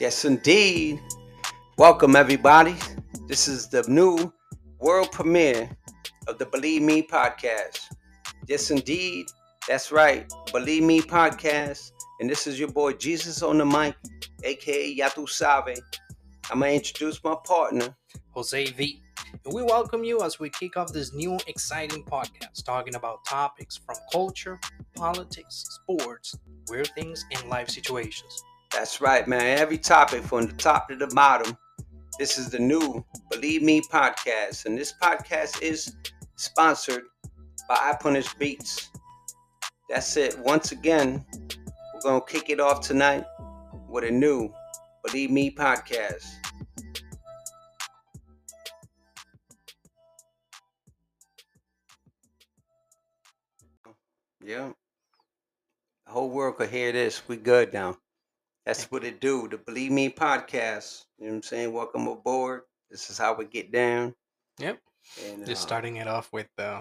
Yes, indeed. Welcome, everybody. This is the new world premiere of the Believe Me podcast. Yes, indeed. That's right. Believe Me podcast. And this is your boy Jesus on the mic, aka Yatu Save. I'm going to introduce my partner, Jose V. And we welcome you as we kick off this new exciting podcast talking about topics from culture, politics, sports, weird things, and life situations. That's right, man. Every topic from the top to the bottom. This is the new Believe Me podcast. And this podcast is sponsored by I Punish Beats. That's it. Once again, we're going to kick it off tonight with a new Believe Me podcast. Yeah. The whole world could hear this. We good now. That's what it do. The Believe Me podcast. You know what I'm saying? Welcome aboard. This is how we get down. Yep. And, Just uh, starting it off with uh,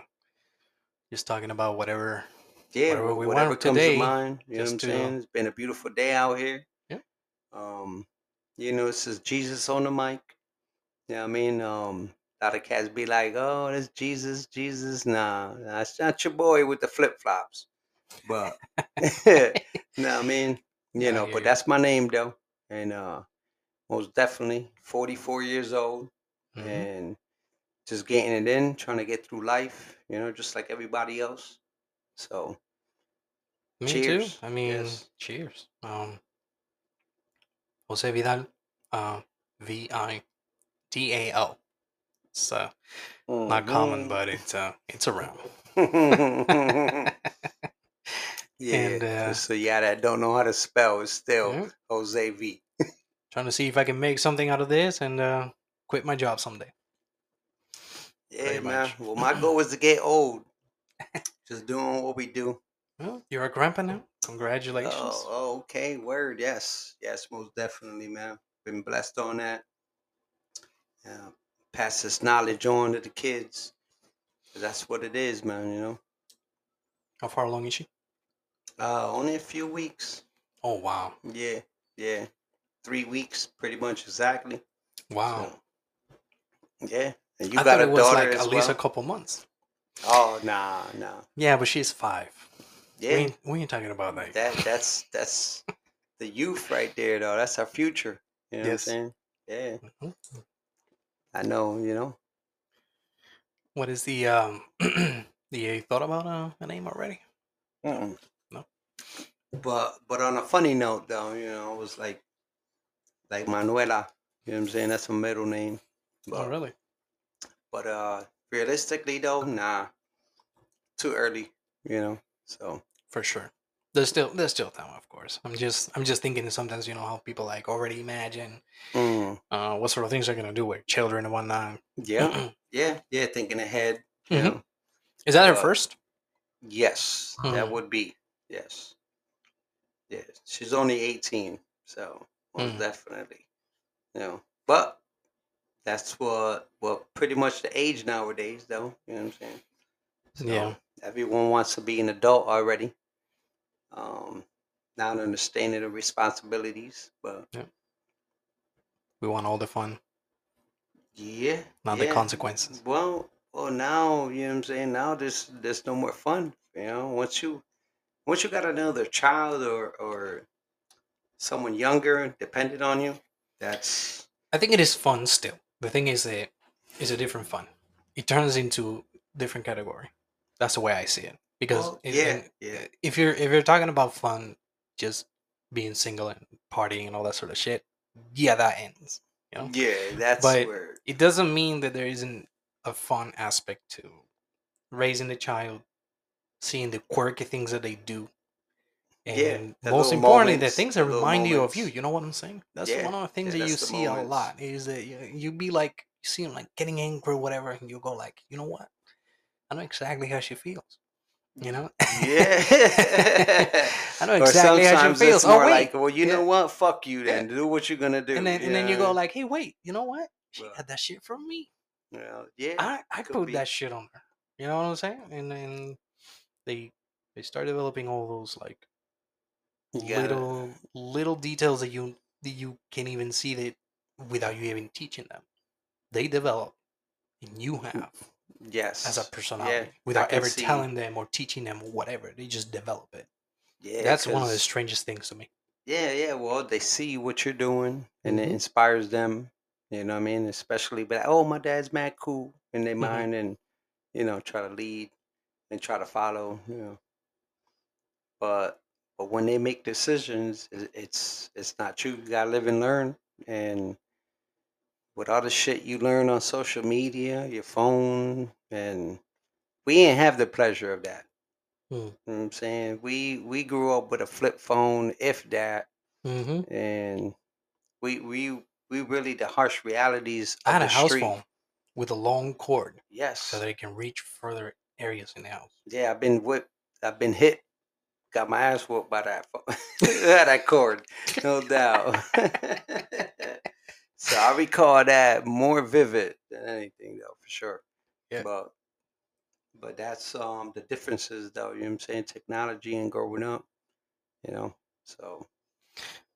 just talking about whatever. yeah, whatever we whatever want comes today, to mind. You know what I'm to- saying? It's been a beautiful day out here. Yeah. Um, you know, this is Jesus on the mic. You know what I mean? Um, a lot of cats be like, "Oh, that's Jesus, Jesus." Nah, that's not your boy with the flip flops. But you know what I mean? You know, but that's my name though, and uh, most definitely 44 years old Mhm. and just getting it in, trying to get through life. You know, just like everybody else. So Me cheers. too. I mean, Yes. cheers. Um, Jose Vidal, uh, V I D A L. It's uh, not common, Mhm. but it's uh, it's around. yeah. And, uh, just so yeah, that don't know how to spell, it's still Yeah. Jose V. Trying to see if I can make something out of this and uh, quit my job someday. Yeah, Pretty man. much. Well, my goal is to get old. Just doing what we do. Well, you're a grandpa now. Congratulations. Oh, oh, okay. Word. Yes. Yes, most definitely, man. Been blessed on that. Yeah. Pass this knowledge on to the kids. That's what it is, man, you know. How far along is she? Uh, only a few weeks. Oh wow, Yeah. Yeah. Three weeks, pretty much exactly. wow. So, yeah. And you I got thought a it was daughter like at least a couple months. Oh, nah, nah. Yeah, but she's five. Yeah. We ain't, we ain't talking about that. That that's that's the youth right there though. That's our future. You know Yes. what I'm saying? Yeah. Mhm. I know, you know. What is the um? The you thought about uh, a name already? Mm-mm. But but on a funny note though, you know, it was like like Manuela. You know what I'm saying? That's a middle name. But oh really? but uh realistically though, nah. Too early, you know. So For sure. There's still there's still time, of course. I'm just I'm just thinking sometimes you know how people like already imagine mm, uh what sort of things they're gonna do with children and whatnot. yeah, yeah, yeah, thinking ahead. You Mhm. know. Is that her Uh, first? Yes, that Mhm. would be. Yes. Yeah. She's only 18, so most Mhm. definitely. You know. But that's what well pretty much the age nowadays though, you know what I'm saying? So Yeah. everyone wants to be an adult already. Um not understanding the responsibilities, but We want all the fun, yeah. not yeah. the consequences. Well, well, now you know what I'm saying. Now there's there's no more fun. You know, once you once you got another child or or someone younger dependent on you, that's I think it is fun still. The thing is that it's a different fun. It turns into different category. That's the way I see it. Because Well, it- yeah, yeah. if you're if you're talking about fun, just being single and partying and all that sort of shit, yeah, that ends. You know, yeah. That's But- where it doesn't mean that there isn't a fun aspect to raising the child, seeing the quirky things that they do, and Yeah, most importantly, the things that remind you of you. You know what I'm saying? That's Yeah, one of the things yeah, that you see a lot. Is that you, you be like you see him like getting angry or whatever, and you go like, you know what? I know exactly how she feels. You mm, know? yeah. I know exactly how she feels. Oh wait, like, well, you know what? Fuck you then. Do what you're gonna do. and then and then you go like, hey, wait, you know what? She Well, had that shit from me. Well, yeah. I I put be. that shit on her. You know what I'm saying? And then they they start developing all those like gotta- little little details that you that you can even see that without you even teaching them. They develop, and you have Yes. as a personality I without ever see. telling them or teaching them or whatever. They just develop it. Yeah. That's one of the strangest things to me. Yeah, yeah. Well, they see what you're doing, and it Mhm. inspires them. You know what I mean? Especially, but oh, my dad's mad cool in their Mhm. mind, and you know, try to lead and try to follow. You know, but but when they make decisions, it's it's not true. You gotta live and learn, and with all the shit you learn on social media, your phone, and we ain't have the pleasure of that. Hmm. You know what I'm saying? We we grew up with a flip phone, if that, Mm-hmm. and we we we really the harsh realities I of had a house street. phone with a long cord Yes. so that it can reach further areas in the house. Yeah, I've been whipped. I've been hit. Got my ass whooped by that that cord, no doubt. so I recall that more vivid than anything, though, for sure. Yeah. But but that's um the differences, though. You know what I'm saying? Technology and growing up. You know. So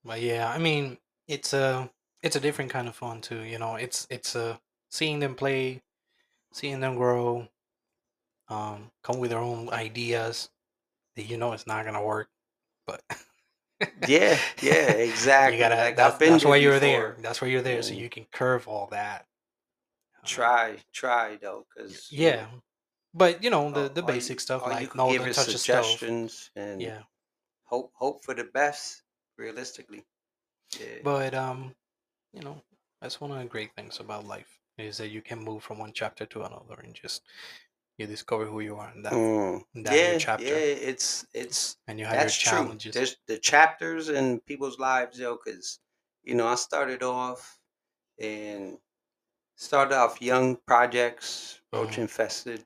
But yeah, I mean, it's a it's a different kind of fun too. You know, it's it's uh, seeing them play, seeing them grow, um, come with their own ideas that you know it's not gonna work, but yeah, yeah, exactly. you gotta. Like, that's that's why you're there. That's why you're there, so you can curve all that. Uh, Try, try though, because Yeah, but you know the the all you- basic stuff you like could no, give touch suggestions and Yeah, hope hope for the best. Realistically, yeah. but um, you know that's one of the great things about life is that you can move from one chapter to another and just you discover who you are in that Mm. that yeah, chapter, yeah, it's it's and you have that's your true. challenges. There's the chapters in people's lives, yo, because you know I started off and started off young projects, roach Mhm. infested.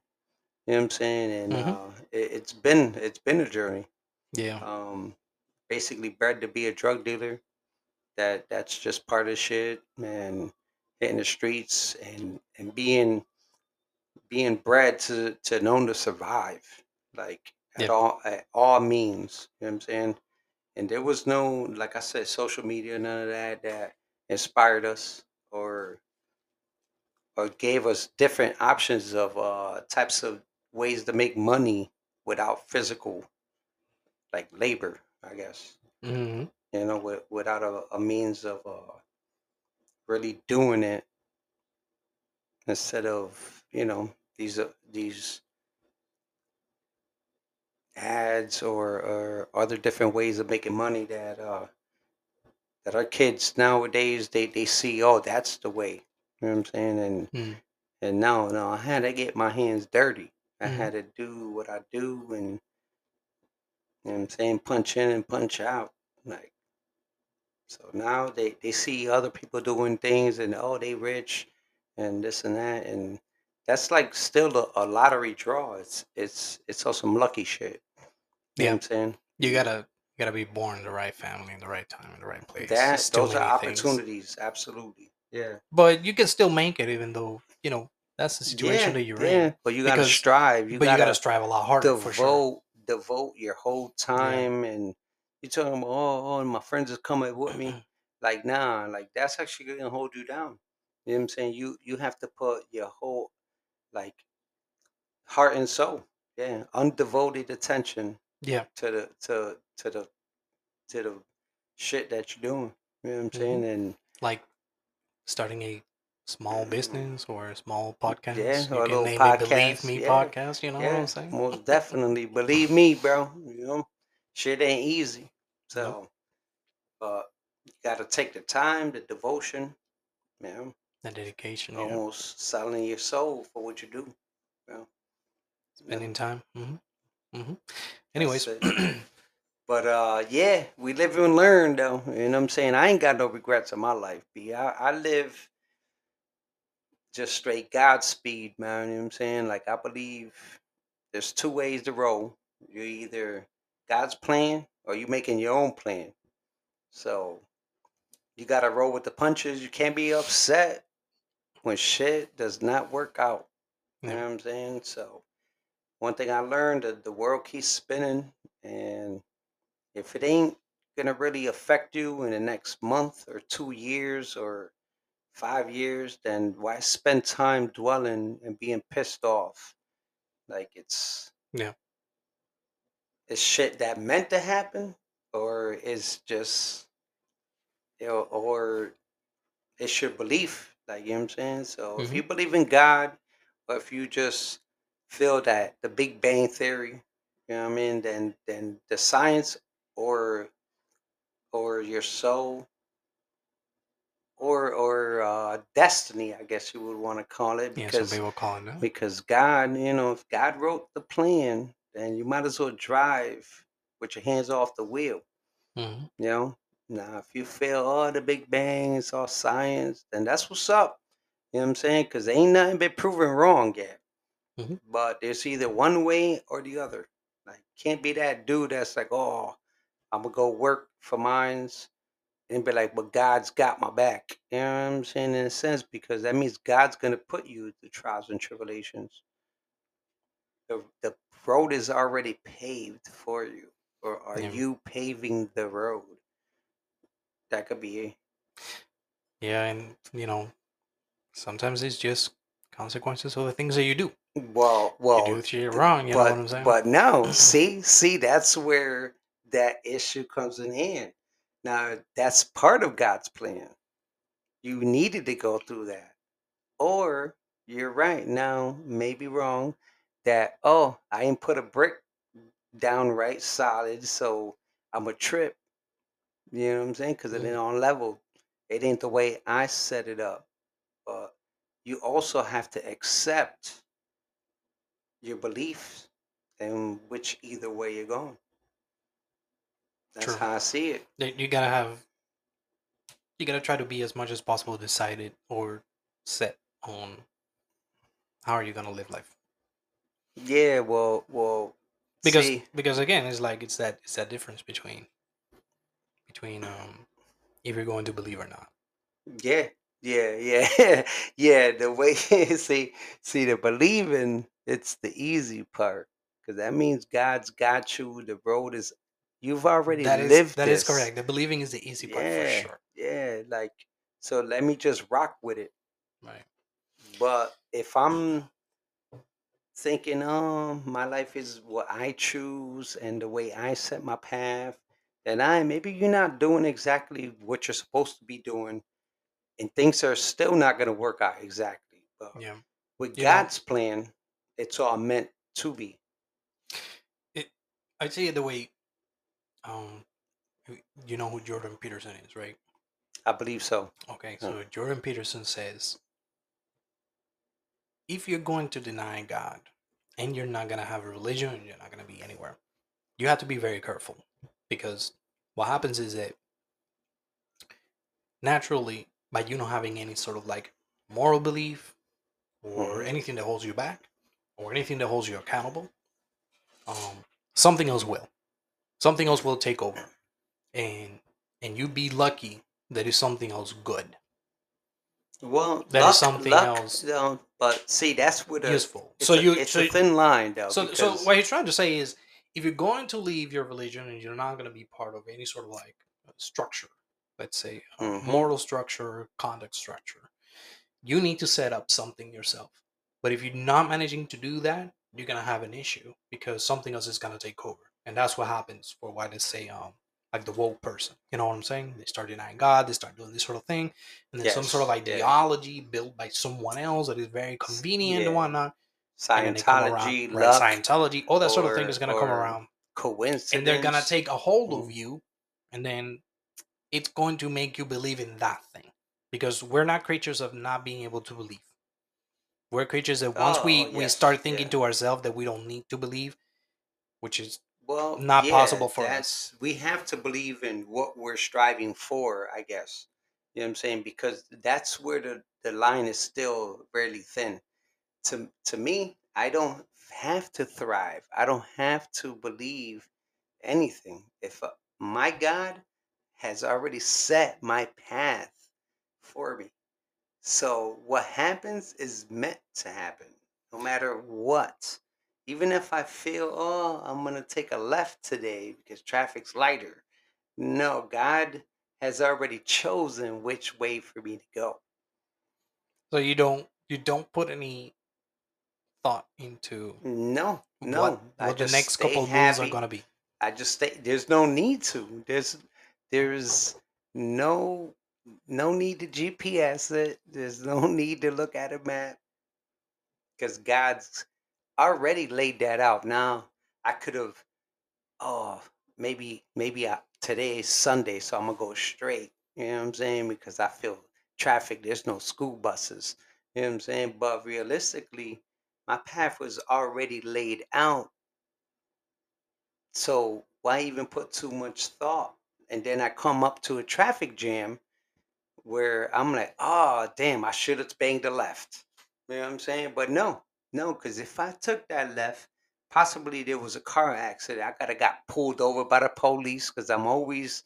You know what I'm saying? And Mhm. uh, it, it's been it's been a journey. Yeah, um, basically bred to be a drug dealer. That that's just part of shit, and hitting the streets and and being being bred to to known to survive, like at Yeah. all at all means. You know what I'm saying? And there was no, like I said, social media, none of that that inspired us or or gave us different options of uh types of ways to make money without physical like labor, I guess. hmm You know, with, without a, a means of uh, really doing it instead of you know these uh, these ads or, or other different ways of making money that uh that our kids nowadays they they see oh that's the way you know what I'm saying and Mm. and no no I had to get my hands dirty I Mhm. had to do what I do and you know what I'm saying punch in and punch out like so now they they see other people doing things and oh they rich and this and that and that's like still a, a lottery draw it's it's it's also some lucky shit you know Yeah. what I'm saying You gotta you gotta be born in the right family, in the right time, in the right place. that There's too those are many things. opportunities absolutely yeah But you can still make it, even though you know that's the situation yeah, that you're yeah. in. but you gotta Because- strive you but gotta, you gotta strive a lot harder devote for sure. devote your whole time and you're talking about oh, oh my friends is coming with me like nah like that's actually gonna hold you down you know what i'm saying you you have to put your whole like heart and soul yeah undevoted attention Yeah, to the to to the to the shit that you're doing you know what i'm mm-hmm. saying and like starting a small mm-hmm. business or a small podcast. Yeah, you or a little name it Believe Me yeah, Podcast. You know what I'm saying? most definitely believe me bro you know shit ain't easy so but you gotta take the time the devotion you The dedication, know, almost selling your soul for what you do you know? spending time. Mm-hmm. Mm-hmm. Anyways. But uh, yeah, we live and learn though. You know what I'm saying? I ain't got no regrets in my life. B. I, I live just straight Godspeed, man. You know what I'm saying? Like I believe there's two ways to roll. You're either God's plan or you making your own plan. So you gotta roll with the punches. You can't be upset when shit does not work out. You know what I'm saying? So one thing I learned that the world keeps spinning and if it ain't gonna really affect you in the next month or two years or five years, then why spend time dwelling and being pissed off? Like it's Yeah. is shit that meant to happen, or is just you know, or it's your belief. Like you know what I'm saying. So if hmm you believe in God, or if you just feel that the Big Bang Theory, you know what I mean, then then the science or or your soul or or uh, destiny, I guess you would want to call it, Yeah, some because people call it that. because God, you know, if God wrote the plan, then you might as well drive with your hands off the wheel. hmm You know, now if you feel oh the Big Bang, it's all science, then that's what's up. You know what I'm saying? Because ain't nothing been proven wrong yet. hmm But there's either one way or the other. Like can't be that dude that's like, oh, I'm gonna go work for mines and be like, but God's got my back. You know what I'm saying? In a sense, because that means God's gonna put you through trials and tribulations. The the road is already paved for you. Or are Yeah. you paving the road? That could be it. Yeah, and you know, sometimes it's just consequences of the things that you do. well well, You do shit wrong, you know what I'm but saying? but no, see, see, that's where that issue comes in hand. Now that's part of God's plan. You needed to go through that. Or you're right now, maybe wrong, that oh, I ain't put a brick down right solid, so I'm a trip. You know what I'm saying? Because it ain't Mhm. on level. It ain't the way I set it up. But you also have to accept your beliefs and which either way you're going. That's True. how I see it. You gotta have, you gotta try to be as much as possible decided or set on how are you gonna live life. Yeah, well, well, Because see, because again, it's like it's that it's that difference between between um if you're going to believe or not. yeah, yeah, yeah, yeah. The way see, see, the believing, it's the easy part because that means God's got you. The road is, you've already That is lived that is this. correct. The believing is the easy part for Yeah, sure. yeah. Like, so let me just rock with it. Right. But if I'm thinking, oh, my life is what I choose and the way I set my path, then I maybe you're not doing exactly what you're supposed to be doing, and things are still not going to work out exactly. But Yeah. with know, God's plan, it's all meant to be. it I'd say it the way um you- know who Jordan Peterson is, right? I believe so. Okay, so Jordan Peterson says if you're going to deny God and you're not going to have a religion you're not going to be anywhere, you have to be very careful because what happens is that naturally, by you not having any sort of like moral belief or mhm. anything that holds you back or anything that holds you accountable, um, something else will. Something else will take over, and and you be lucky that is something else good, Well, that is luck, something luck, else but see, that's what useful. So a you it's so a thin line though so so what he's trying to say is if you're going to leave your religion and you're not going to be part of any sort of like uh, structure, let's say Mhm. moral structure, conduct structure, you need to set up something yourself. But if you're not managing to do that, you're gonna have an issue because something else is gonna take over, and that's what happens for why they say um like the woke person. You know what I'm saying? They start denying God, they start doing this sort of thing, and then some sort of yes, yeah, ideology built by someone else that is very convenient and yeah. whatnot, and then they come around, Scientology, right? luck, Scientology, all that sort of thing is gonna come or Coincidence, and they're gonna take a hold Mm. of you, and then it's going to make you believe in that thing because we're not creatures of not being able to believe. We're creatures that once Oh, we oh we start thinking yeah. to ourselves that we don't need to believe, which is Well, not yeah, possible for us. we have to believe in what we're striving for, I guess. You know what I'm saying? Because that's where the, the line is still really thin. To to me, I don't have to thrive. I don't have to believe anything. If uh, my God has already set my path for me. So what happens is meant to happen, no matter what. Even if I feel, oh, I'm gonna take a left today because traffic's lighter. no, God has already chosen which way for me to go. So you don't you don't put any thought into No, no. what the next couple of moves are gonna be. I just stay. There's no need to. There's there's no no need to GPS it. There's no need to look at a map because God's already laid that out. Now I could have. Oh, maybe maybe I, today is Sunday, so I'm gonna go straight. You know what I'm saying? Because I feel traffic. There's no school buses. You know what I'm saying? But realistically, my path was already laid out. So why even put too much thought? And then I come up to a traffic jam where I'm like, oh damn, I should have banged the left. You know what I'm saying? But no, no, because if I took that left, possibly there was a car accident. I gotta got pulled over by the police because I'm always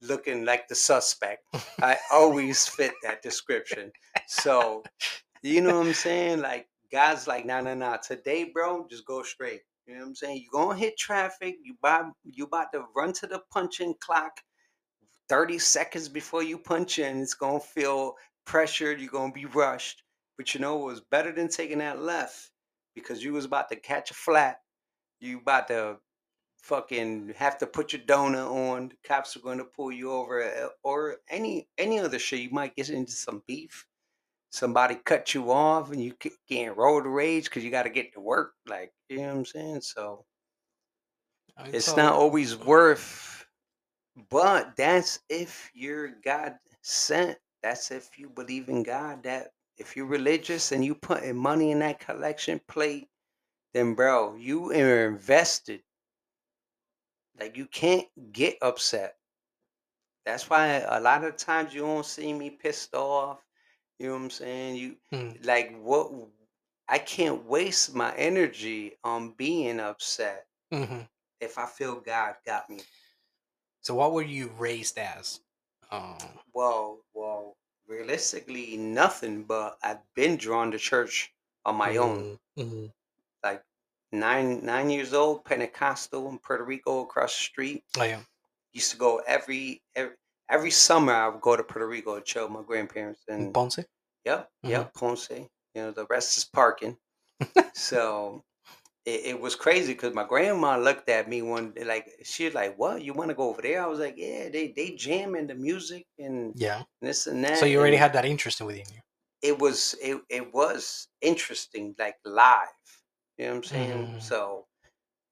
looking like the suspect. I always fit that description. So you know what I'm saying? Like God's like, nah, nah, nah. Today, bro, just go straight. You know what I'm saying? You gonna hit traffic. You about you about to run to the punching clock. 30 seconds before you punch in, it's gonna feel pressured. You're gonna be rushed. But you know it was better than taking that left because you was about to catch a flat. You about to fucking have to put your donut on. The cops are to pull you over, uh, or any any other shit. You might get into some beef. Somebody cut you off, and you can't roll the rage because you got to get to work. Like you know what I'm saying. So Uh, it's not always worth, but that's if you're God sent. That's if you believe in God. That if you're religious and you putting money in that collection plate, then bro, you are invested. Like you can't get upset. That's why a lot of times you don't see me pissed off. You know what I'm saying? You mm, like what I can't waste my energy on being upset mhm. if I feel God got me. So what were you raised as? Um, Well, well, realistically nothing, but I've been drawn to church on my own. mhm. Like nine nine years old, Pentecostal in Puerto Rico across the street. Oh, yeah. Used to go every every, every summer I would go to Puerto Rico to chill with my grandparents and Ponce. Yep, Mhm. yep, Ponce. You know, the rest is parking. so it, it was crazy because my grandma looked at me one day, like she's like, "What? You want to go over there?" I was like, "Yeah, they they jamming the music and Yeah. this and that." So you already and had that interest within you. it was it it was interesting, like live. You know what I'm saying? Mhm. So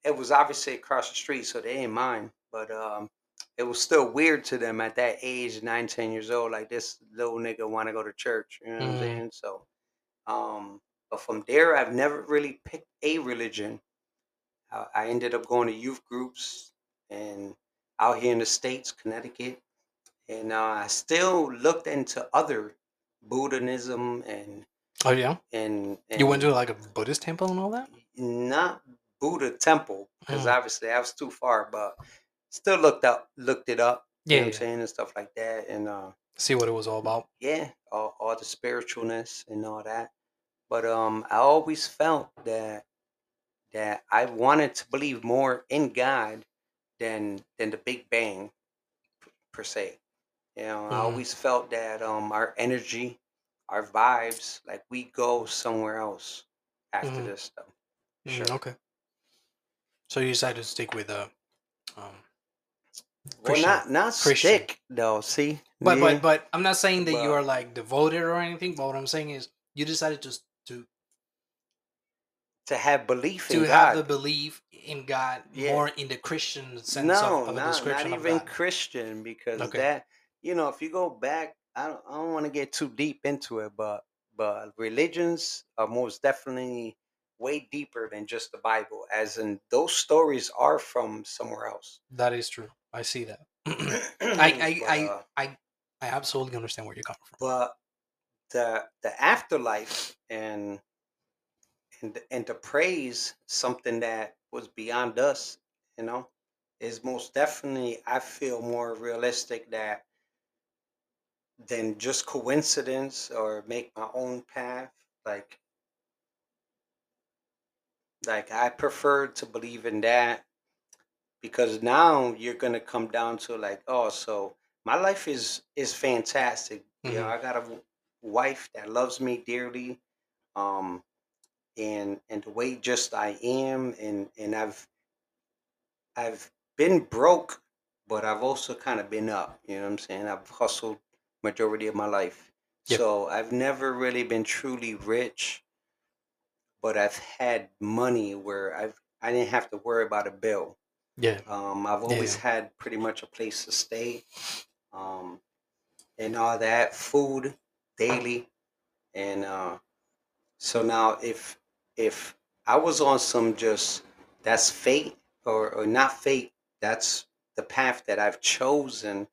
it was obviously across the street, so they ain't mine. But um, it was still weird to them at that age, nine, ten years old. Like this little nigga want to go to church. You know what I'm Mhm. saying? So, um, but from there, I've never really picked a religion. I, I ended up going to youth groups and out here in the states, Connecticut, and uh, I still looked into other Buddhism and Oh yeah. and You went to like a Buddhist temple and all that. not Buddha temple because Mm. obviously I was too far, but still looked up, looked it up. You Yeah, know what I'm saying and stuff like that, and uh, See what it was all about. yeah, all, all the spiritualness and all that. But um, I always felt that that I wanted to believe more in God than than the Big Bang per se. You know, I Mhm. always felt that um our energy, our vibes, like we go somewhere else after Mhm. this stuff. Mm, Sure. okay. So you decided to stick with the um, Well, Christian. not not Christian. stick though. See, But yeah, but but I'm not saying that you are like devoted or anything. But what I'm saying is you decided to to to have belief to have the belief in God Yeah. more in the Christian sense No, of, of a not not even God. Christian because Okay. that you know if you go back, I don't, I don't want to get too deep into it, but but religions are most definitely way deeper than just the Bible, as in those stories are from somewhere else. That is true. I see that. I I I uh, I I absolutely understand where you're coming from. but the the afterlife and and and to praise something that was beyond us, you know, is most definitely I feel more realistic that than just coincidence or make my own path. Like like I prefer to believe in that because now you're gonna come down to like, oh, so my life is is fantastic. You know, Mhm. I got a wife that loves me dearly, um, and and the way just I am, and and I've I've been broke, but I've also kind of been up. You know what I'm saying? I've hustled majority of my life, Yep. so I've never really been truly rich, but I've had money where I've I didn't have to worry about a bill. Yeah. Um, I've always Yeah. had pretty much a place to stay, um, and all that food daily, and uh, so now if if I was on some just that's fate or or not fate, that's the path that I've chosen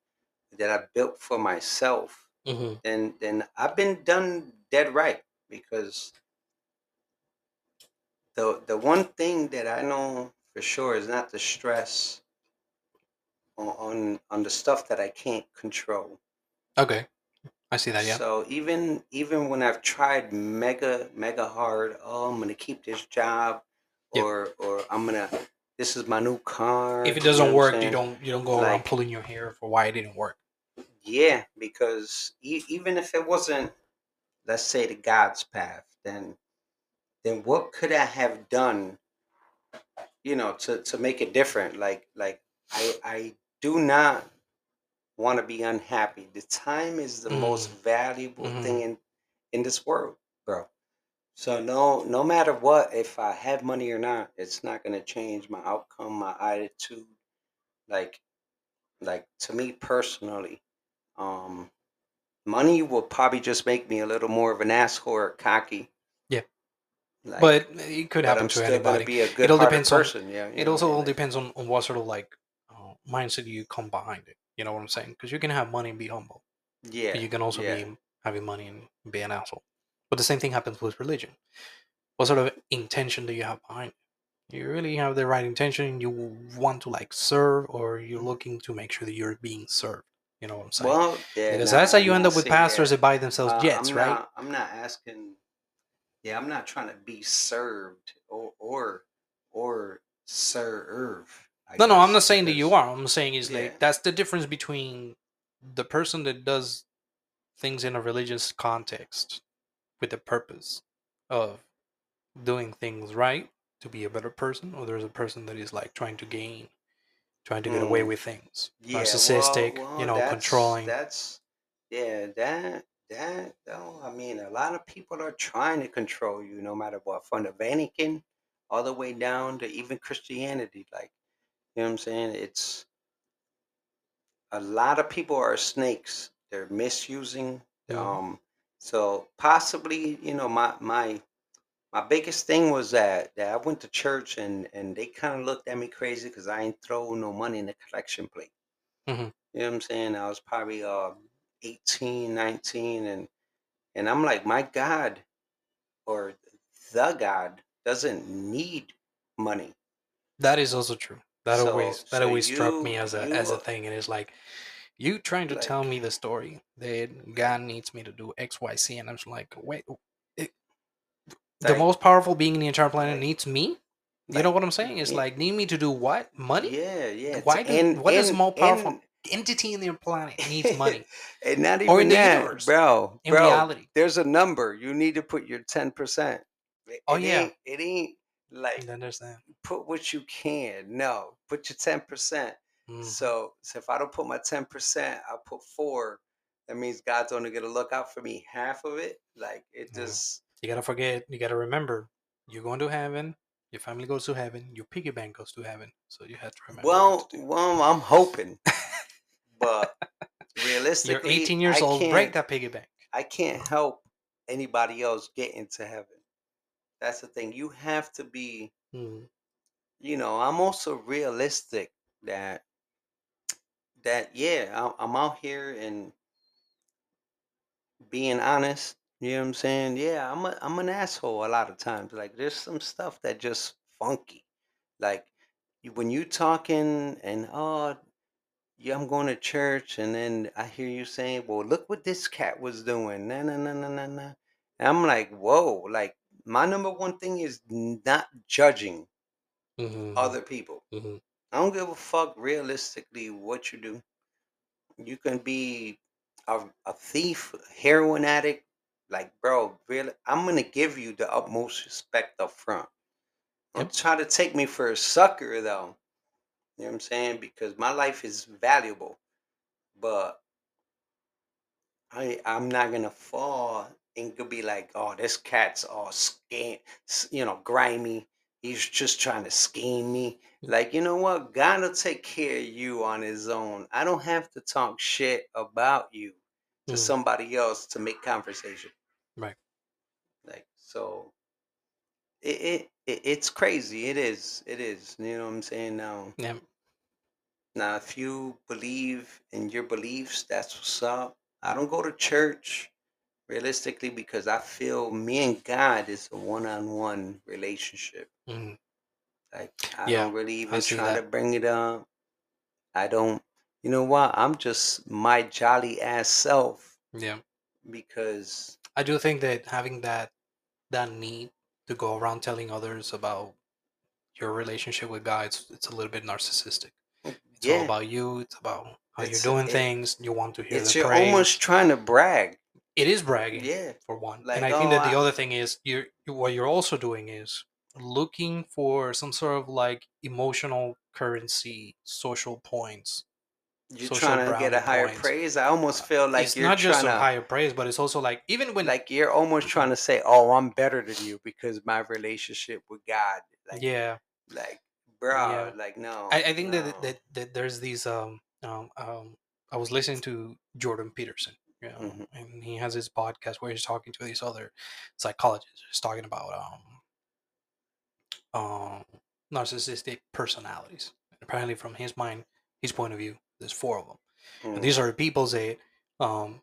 that I built for myself, hmm then then I've been done dead right because the the one thing that I know for sure is not the stress on on, on the stuff that I can't control. Okay. I see that. Yeah. So even even when I've tried mega mega hard, oh, I'm gonna keep this job, Yep. or or I'm gonna this is my new car. If it doesn't what I'm work, you don't you don't go around Like pulling your hair for why it didn't work. yeah, because e- even if it wasn't, let's say the God's path, then then what could I have done, you know, to to make it different? Like like I I do not want to be unhappy. The time is the most Mm. valuable hmm thing in in this world, bro. So no no matter what, if I have money or not, it's not gonna change my outcome, my attitude. Like like to me personally, um, money will probably just make me a little more of an asshole or cocky. Like, But it could but happen I'm to anybody. be a It all depends on. person. Yeah, It know what I also mean. all depends on, on what sort of like uh, mindset you come behind it. You know what I'm saying? Because you can have money and be humble, but yeah, you can also yeah. be having money and be an asshole. But the same thing happens with religion. What sort of intention do you have behind it? You really have the right intention. You want to like serve, or you're looking to make sure that you're being served. You know what I'm saying? Well, yeah, Because that's how you end up with pastors that buy themselves Uh, jets, I'm right? not. I'm not asking. Yeah, I'm not trying to be served or or or serve. I No, no, I'm not guess saying that you are. I'm saying is yeah, like that's the difference between the person that does things in a religious context with the purpose of doing things right to be a better person, or there's a person that is like trying to gain, trying to get away mm, with things, yeah. Well, narcissistic, you know, that's controlling. that's yeah. That that though. I mean, a lot of people are trying to control you, no matter what, from the Vatican all the way down to even Christianity. Like, you know what I'm saying? It's a lot of people are snakes. They're misusing. Mhm. Um, so possibly, you know, my my my biggest thing was that that I went to church and and they kind of looked at me crazy because I ain't throw no money in the collection plate. Mhm. You know what I'm saying? I was probably uh 18, 19, and and I'm like, my God or the God doesn't need money. That is also true. That So always that so always struck me as a as a thing, and it's like you trying to tell me the story that God needs me to do X, Y, Z, and I'm just like, wait, it, the like most powerful being in the entire planet like needs me. You know what I'm saying? It's yeah, like need me to do what? Money? yeah, yeah. Why do and what is and more powerful and entity in the planet needs money? and not Or in even the that, universe, bro, in bro. reality. There's a number you need to put your ten percent. Oh it yeah. ain't it ain't like I understand. put what you can. No, put your ten percent. hmm So so if I don't put my ten percent, I'll put four. That means God's only gonna look out for me half of it. Like it Yeah. just You gotta forget, you gotta remember, you're going to heaven, your family goes to heaven, your piggy bank goes to heaven. So you have to remember well well I'm hoping, but realistically, You're 18 years I old, break that piggy bank. I can't help anybody else get into heaven. That's the thing. You have to be, Mm. you know, I'm also realistic that that yeah, I'm, I'm out here and being honest. You know what I'm saying? Yeah, I'm a, I'm an asshole a lot of times. Like there's some stuff that just funky. Like when you talking and oh yeah, I'm going to church, and then I hear you saying, "Well, look what this cat was doing." Nah, nah, nah, nah, nah. And I'm like, whoa! Like my number one thing is not judging hmm other people. hmm I don't give a fuck realistically what you do. You can be a, a thief, heroin addict. Like, bro, really, I'm gonna give you the utmost respect up front. Don't Yep. try to take me for a sucker though. You know what I'm saying? Because my life is valuable. But I I'm not gonna fall and could be like, oh, this cat's all scam, you know, grimy. He's just trying to scheme me. Like, you know what? God will take care of you on his own. I don't have to talk shit about you to Mm, somebody else to make conversation. right. Like, so it, it, it it's crazy. It is. It is. You know what I'm saying? Now, Yeah. Now, if you believe in your beliefs, that's what's up. I don't go to church realistically because I feel me and God is a one-on-one relationship. Mm, Like I yeah. don't really I even see try to that. bring it up. I don't. You know what? I'm just my jolly ass self Yeah. because I do think that having that that need to go around telling others about your relationship with God, it's, it's a little bit narcissistic. It's all about you. It's about how you're doing it, things. You want to hear it's the you're almost trying to brag. It is bragging Yeah, for one, and like I think oh, that the other thing is you're what you're also doing is looking for some sort of like emotional currency, social points, you're social trying to get a higher points. praise. I almost Uh, feel like it's you're not just trying of to higher praise, but it's also like even when like you're almost trying to say, "Oh, I'm better than you because my relationship with God." Like, yeah, like, yeah. bro, like no, I, I think that, no. that that there's these um um um I was listening to Jordan Peterson, you know, hmm and he has his podcast where he's talking to these other psychologists, just talking about um um narcissistic personalities. Apparently, from his mind, his point of view, there's four of them, and mm these are people that um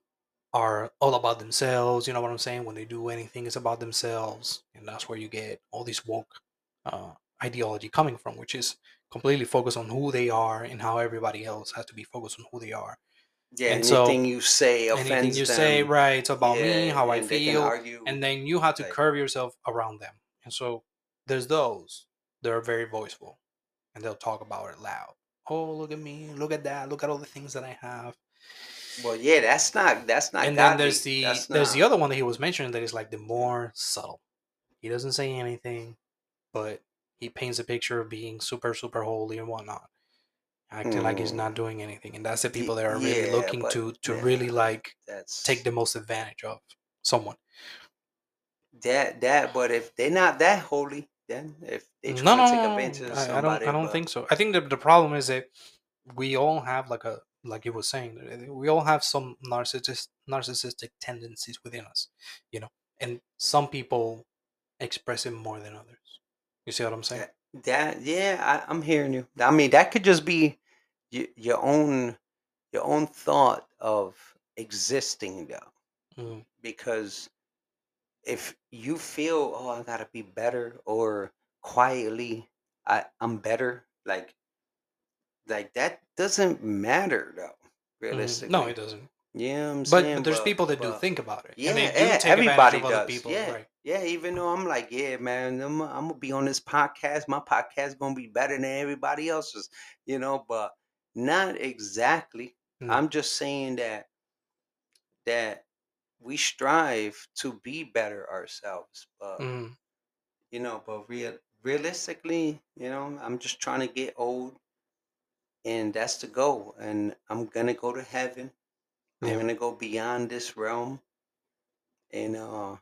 are all about themselves. You know what I'm saying? When they do anything, it's about themselves, and that's where you get all these woke uh, ideology coming from, which is completely focused on who they are and how everybody else has to be focused on who they are. Yeah, And so anything you say anything offends you say, right? It's about me, how I and they can feel, argue. and then you have to Like, curve yourself around them. And so there's those that are very voiceful, and they'll talk about it loud. Oh, look at me! Look at that! Look at all the things that I have. well, yeah, that's not that's not and then there's the That's there's the other one that he was mentioning that is like the more subtle. He doesn't say anything, but he paints a picture of being super super holy and whatnot, acting like he's Mm, not doing anything. And that's the people that are really yeah, looking but to to yeah, really like that's take the most advantage of someone. that that. But if they're not that holy, then if they trying no, to take advantage of I, I don't. somebody, I don't but think so. I think that the problem is that we all have like a like you were saying. uh, We all have some narcissist narcissistic tendencies within us, you know. And some people express it more than others. You see what I'm saying? that yeah, I, I'm hearing you. I mean, that could just be your, your own your own thought of existing though, Mm, because if you feel oh I gotta be better or quietly I I'm better like like that doesn't matter though mm. No, it doesn't. yeah I'm But but there's but people that do think about it, yeah and they do yeah take advantage everybody of other people, yeah right? Yeah even though I'm like yeah man I'm, I'm gonna be on this podcast my podcast gonna be better than everybody else's you know but not exactly. No. I'm just saying that that we strive to be better ourselves but Mm, you know but real realistically you know i'm just trying to get old and that's the goal and i'm gonna go to heaven. I'm gonna go beyond this realm and uh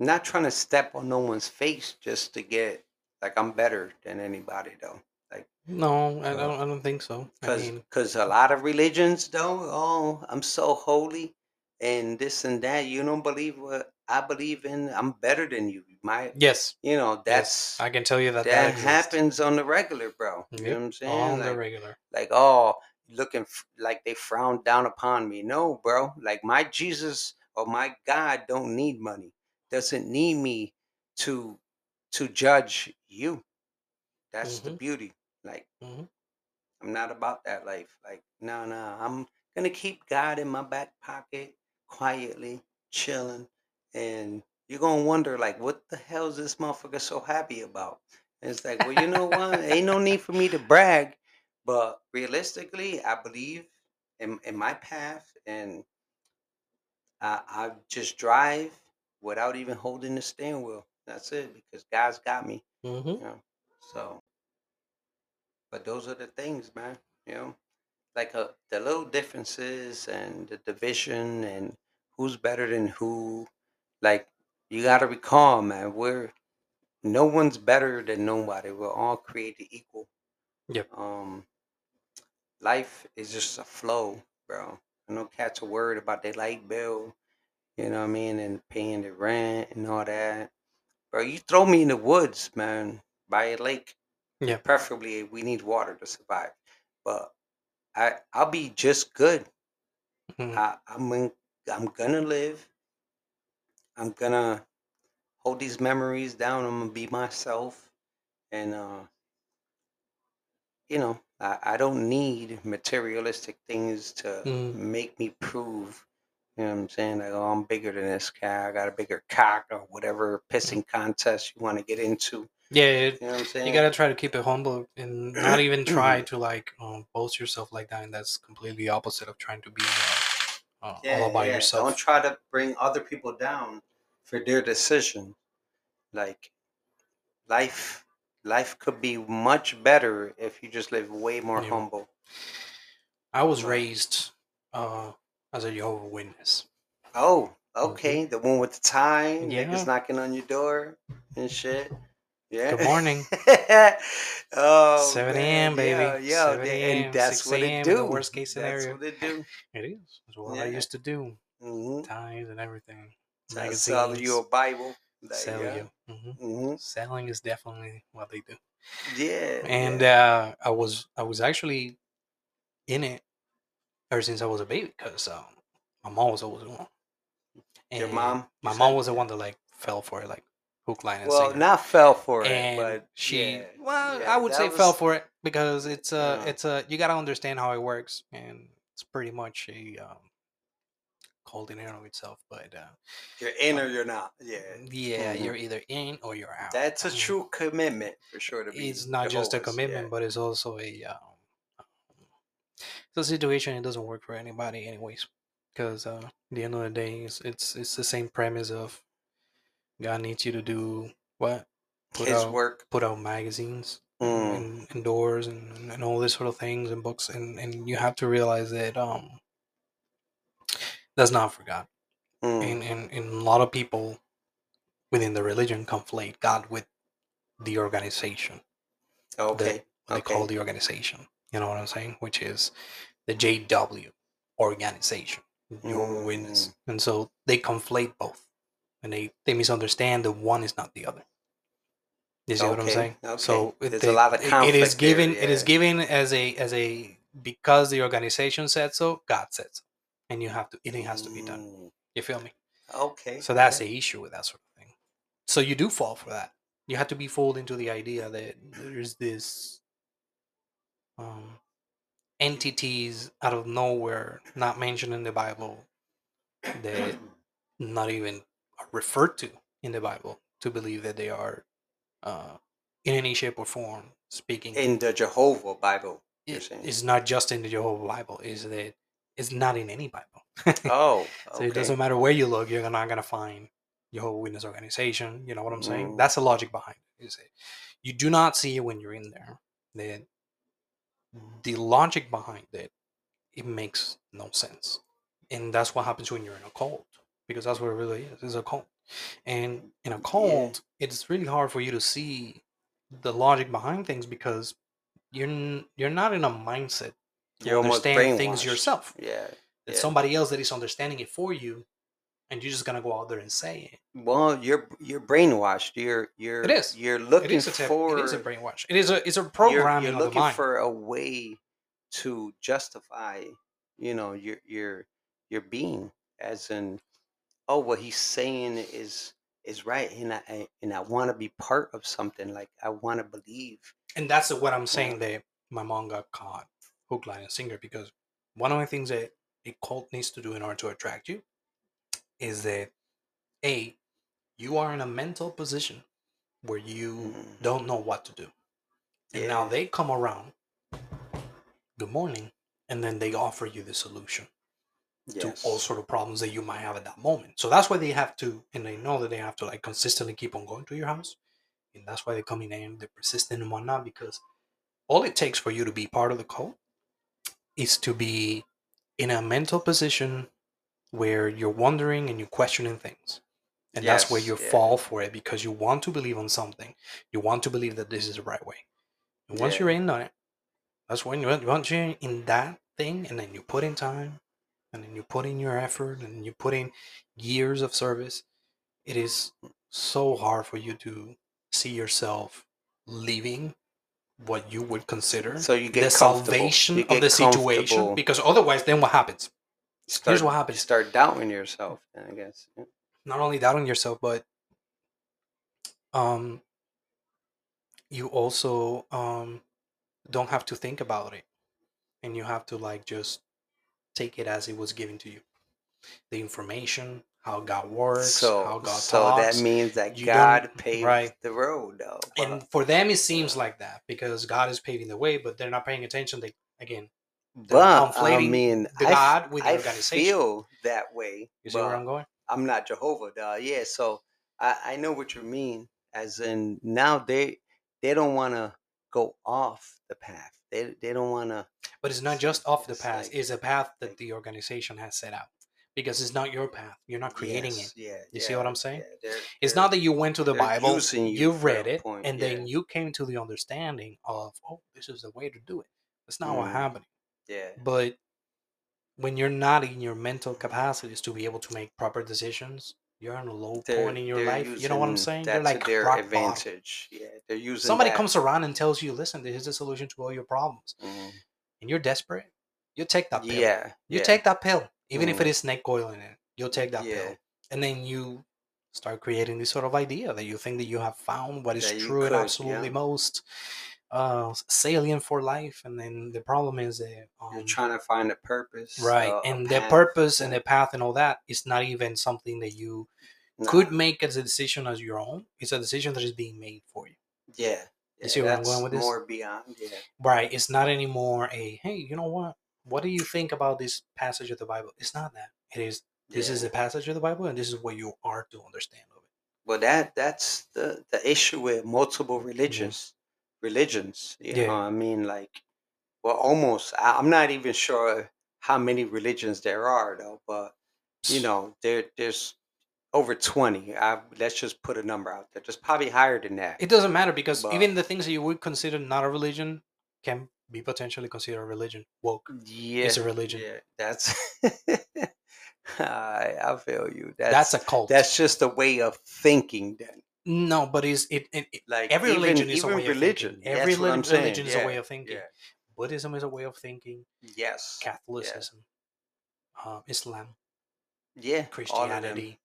not trying to step on no one's face just to get like i'm better than anybody though like No, I don't. I don't think so. I because mean, because a lot of religions though oh i'm so holy and this and that you don't believe what i believe in i'm better than you my yes, you know yes, that's I can tell you that that that happens on the regular bro you know what i'm saying on the regular. like oh looking f- like they frown down upon me no bro like my jesus or my god don't need money doesn't need me to to judge you. That's the hmm beauty like hmm i'm not about that life like no no i'm gonna keep god in my back pocket quietly chilling and you're gonna wonder like what the hell is this motherfucker so happy about? And it's like, well, you know what? Ain't no need for me to brag, but realistically, I believe in in my path, and I, I just drive without even holding the steering wheel. That's it, because God's got me. hmm You know, so. But those are the things, man. You know, like uh, the little differences and the division and who's better than who. Like you got to recall, man, we're no one's better than nobody. We're all created equal. Yep. Um, life is just a flow, bro. I cats are worried about their light bill, you know what I mean, and paying the rent and all that. Bro, you throw me in the woods, man, by a lake. Yeah. Preferably, we need water to survive. But I, I'll be just good. Mhm. I, I'm, in, I'm gonna live. I'm gonna hold these memories down. I'm gonna be myself, and uh, you know, I, I don't need materialistic things to Mm. make me prove. You know what I'm saying? Like, oh, I'm bigger than this guy. I got a bigger cock or whatever pissing contest you want to get into. Yeah, You know what I'm saying? you gotta try to keep it humble and not even try to like um, boast yourself like that. And that's completely opposite of trying to be uh, uh, Yeah, all about yeah. yourself. Don't try to bring other people down for their decision. Like life, life could be much better if you just live way more Yeah. humble. I was raised uh, as a Jehovah Witness. Oh, okay, the one with the tie, Mm-hmm. Yeah. niggas knocking on your door and shit. Yeah. Good morning. oh, 7 a.m., baby. Yeah, yeah, 7 and that's 6 what it a.m., do. the worst case That's scenario. what it do. It is. That's what I used to do. Mm-hmm. Ties and everything. Sell you a Bible. Like, Sell yeah. you. hmm hmm Selling is definitely what they do. Yeah. and yeah. uh, I was I was actually in it ever since I was a baby because um, my mom was always the one. Your And mom, you my mom was the one that like fell for it, like hook, line, and well, sinker. not fell for it, but she, yeah, well, yeah, I would say fell for it because it's a, Yeah. it's a, you gotta understand how it works, and it's pretty much a um, cult in and of itself. But uh, You're in or you're not. Yeah, yeah, Mhm. you're either in or you're out. that's a Mm. true commitment for sure. To be it's not just a commitment, but it's also a um, a situation. It doesn't work for anybody, anyways. Because uh, at the end of the day, it's, it's it's the same premise of God needs you to do what put His out work. put out magazines Mm. and, and doors and, and all this sort of things and books, and and you have to realize that um that's not for God. Mm. And, and and a lot of people within the religion conflate God with the organization Okay. what they okay. call the organization. You know what I'm saying? Which is the JW organization, Jehovah's Witness. And so they conflate both, and they they misunderstand that one is not the other. You see what I'm saying? okay. So it- There's a lot of it- it is conflict there, given. It is given as a as a because the organization said so. God said so, and you have to. It has to be done. Mm. You feel me? Okay. So that's yeah. the issue with that sort of thing. So you do fall for that. You have to be fooled into the idea that there's this um, entities out of nowhere, not mentioned in the Bible, that not even are referred to in the Bible, to believe that they are, uh, in any shape or form, speaking. in the Jehovah Bible. You're it- saying. it's not just in the Jehovah Bible. Is that it's not in any Bible. Oh, So it doesn't matter where you look, you're not gonna find Jehovah Witness organization. You know what I'm saying? Mm. That's the logic behind it. Is it? You do not see it when you're in there. The the logic behind it, it makes no sense, and that's what happens when you're in a cult because that's what it really is. It's a cult, and in a cult, it's really hard for you to see the logic behind things because you're n- you're not in a mindset to You're understand things yourself Yeah. it's Yeah. somebody else that is understanding it for you and you're just gonna go out there and say it Well, you're you're brainwashed. You're you're It is. you're looking is a for it is a brainwash it is a it's a you're, programming you're of the looking mind for a way to justify, you know, your your your being as in oh what he's saying is is right and I I- and I want to be part of something like I want to believe. and that's what i'm saying that my mom got caught hook line and sinker because one of the things that a cult needs to do in order to attract you is that a you are in a mental position where you Mhm. don't know what to do. And now they come around, good morning, and then they offer you the solution Yes. to all sort of problems that you might have at that moment. So that's why they have to, and they know that they have to like consistently keep on going to your house. And that's why they're coming in, they're persistent and whatnot, because all it takes for you to be part of the cult is to be in a mental position where you're wondering and you're questioning things. And that's where you yeah. fall for it because you want to believe on something. You want to believe that this is the right way. And once Yeah. you're in on it, that's when you once you're in that thing and then you put in time and then you put in your effort and you put in years of service, it is so hard for you to see yourself leaving what you would consider So you get the salvation You of the situation because otherwise then what happens Start, here's what happens. You start doubting yourself, I guess. Yeah. not only doubting yourself but um you also um don't have to think about it and you have to like just take it as it was given to you the information how god works how So, god so talks that means that You God paved right. the road, though. and for them it seems like that because god is paving the way but they're not paying attention they again but I mean, I, God with the I organization. feel that way. You see where I'm going I'm not Jehovah, dog. Yeah, so I, I know what you mean. As in now they they don't want to go off the path. They they don't want to. But it's not just off the path; like- it's a path that the organization has set out because it's not your path. You're not creating yes, it. Yeah. You see what I'm saying? yeah, they're- It's they're- not that you went to the Bible, you you read it, point, and yeah. then you came to the understanding of, oh, this is the way to do it. That's not what Mhm. happened. Yeah. But when you're not in your mental capacities to be able to make proper decisions, you're on a low They're- point in your they're life. You know what I'm saying? that You're like their rock bottom. advantage. Yeah, they're using Somebody that. comes around and tells you, listen, this is the solution to all your problems, Mhm. and you're desperate. You take that pill. Yeah. You yeah, take that pill, even if it Mhm. is snake oil in it. You'll take that Yeah. pill, and then you start creating this sort of idea that you think that you have found what is That true and absolutely yeah. most uh, salient for life. And then the problem is that You're um, trying to find a purpose. right, uh, and the purpose and the path and all that is not even something that you Nah, could make as a decision as your own. It's a decision that is being made for you. Yeah. You see where I'm going with this? More beyond. Yeah. Right. It's not anymore a hey, you know what? What do you think about this passage of the Bible? It's not that. It is this is the passage of the Bible, and this is what you are to understand of it. Well, that that's the the issue with multiple religions. Religions. You Yeah. know, I mean, like, well, almost. I, I'm not even sure how many religions there are, though. But you know, there there's over twenty. I, let's just put a number out there. There's probably higher than that. It doesn't matter because But- even the things that you would consider not a religion can be potentially considered a religion. Woke yeah, is a religion. yeah. That's. I I feel you. That's That's, a cult. that's just a way of thinking. Then, no, but is it, it, it- like every even, religion is even a way religion. of thinking. Every I'm saying, religion is yeah, a way of thinking. Yeah. Buddhism is a way of thinking. Yes. Catholicism, uh, Islam, Yeah. all of them. Christianity.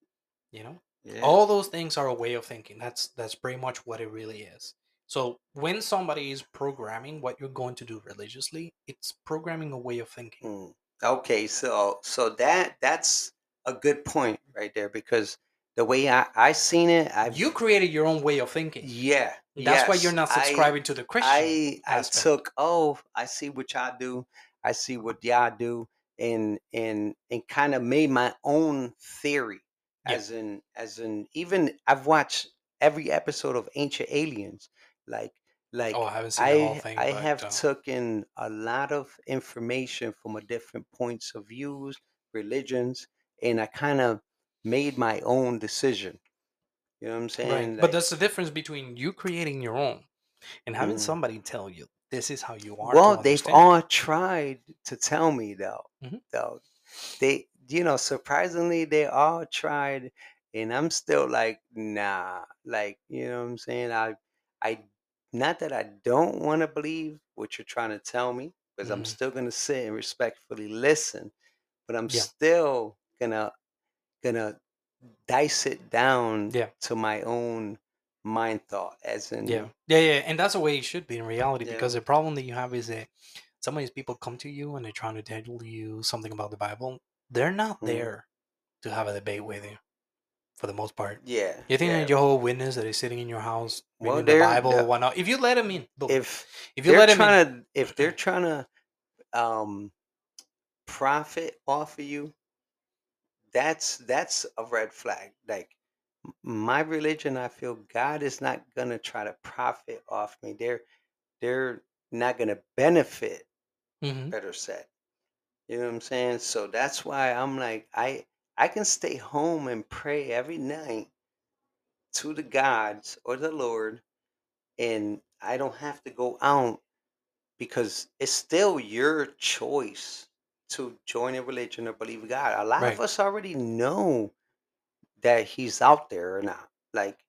You know. Yeah. all those things are a way of thinking that's that's pretty much what it really is so when somebody is programming what you're going to do religiously it's programming a way of thinking Mm. Okay, so so that that's a good point right there because the way I I seen it, I you created your own way of thinking yeah. that's why you're not I- subscribing to the christian I I took oh I see what y'all do, I see what y'all do, and and and kind of made my own theory, Yeah. as in as in even I've watched every episode of Ancient Aliens, like like oh i haven't seen the whole I thing I but, have uh, taken a lot of information from a different points of views, religions, and I kind of made my own decision. You know what I'm saying? right Like, but that's the difference between you creating your own and having Mhm. somebody tell you this is how you are well, they've all tried to tell me though. Mhm. Though they, you know, surprisingly, they all tried, and I'm still like, nah. Like, you know what I'm saying? I, I, not that I don't want to believe what you're trying to tell me, because I'm Mhm. still gonna sit and respectfully listen, but I'm Yeah. still gonna, gonna dice it down Yeah. to my own mind thought, as in, Yeah, yeah, yeah, and that's the way it should be in reality. Yeah. Because the problem that you have is that some of these people come to you and they're trying to tell you something about the Bible. They're not Mhm. there to have a debate with you. for the most part. Yeah. You think yeah. that Jehovah Witness that is sitting in your house, Well, reading the Bible or whatnot, if you let him in, boom, if if you let him in, to if they're trying to um profit off of you that's that's a red flag like my religion i feel god is not gonna try to profit off me they're they're not gonna benefit Mhm. better said you know what i'm saying so that's why i'm like i i can stay home and pray every night to the gods or the lord and i don't have to go out because it's still your choice to join a religion or believe God. A lot Right. of us already know that He's out there or not. Like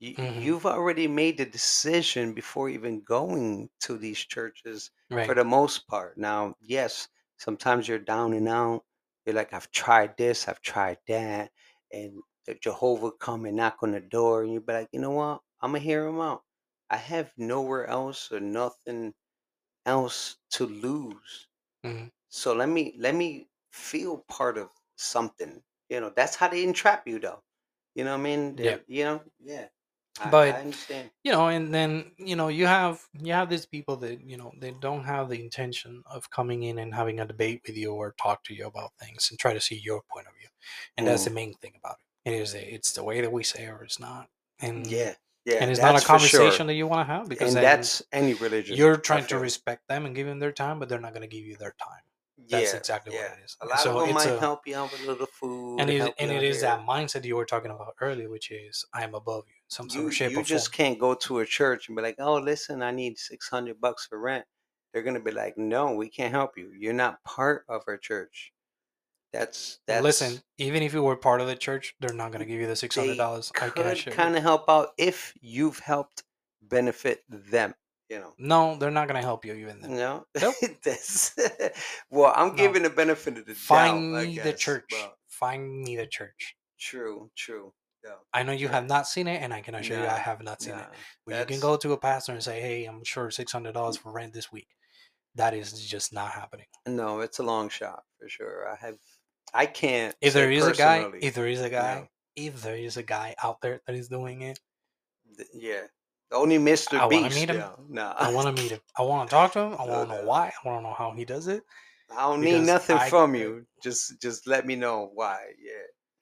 you, Mhm. you've already made the decision before even going to these churches right, for the most part. Now, yes, sometimes you're down and out. You're like, I've tried this, I've tried that, and the Jehovah come and knock on the door, and you be like, you know what? I'm gonna hear him out. I have nowhere else or nothing else to lose. Mhm. So let me let me feel part of something. You know, that's how they entrap you, though. You know what I mean? Yeah. You know, yeah. I, But- I understand. you know, and then you know you have you have these people that you know they don't have the intention of coming in and having a debate with you or talk to you about things and try to see your point of view, and that's the Mm. main thing about it. It is a, it's the way that we say or it's not, and Yeah, yeah. and it's not a for sure. conversation that you want to have because and that's any religion. you're trying to respect them and give them their time, but they're not going to give you their time. That's yeah, exactly yeah. what it is. A lot so of them might a, help you out with a little food, and it, and you it is here. that mindset you were talking about earlier, which is I am above you, some sort of shape you just form. can't go to a church and be like, "Oh, listen, I need six hundred bucks for rent." They're gonna be like, "No, we can't help you. You're not part of our church." That's that's Listen, even if you were part of the church, they're not going to give you the six hundred dollars. I can you. kind of help out if you've helped benefit them. You know. No, they're not going to help you even then. No. Nope. Well, I'm No. giving the benefit of the Find doubt. Me the church. Find me the church. True. True. Yeah. I know you have not seen it, and I can assure you I have not seen nah, it. But you can go to a pastor and say, "Hey, I'm sure six hundred dollars for rent this week." That is just not happening. No, it's a long shot for sure. I have. I can't. If there is a guy, if there is a guy, no. if there is a guy out there that is doing it, yeah, only Mr. I Beast. meet him. yeah, No, I want to meet him. I want to talk to him. I want to know why. I want to know how he does it. I don't need nothing I from could- you. Just, just let me know why. Yeah.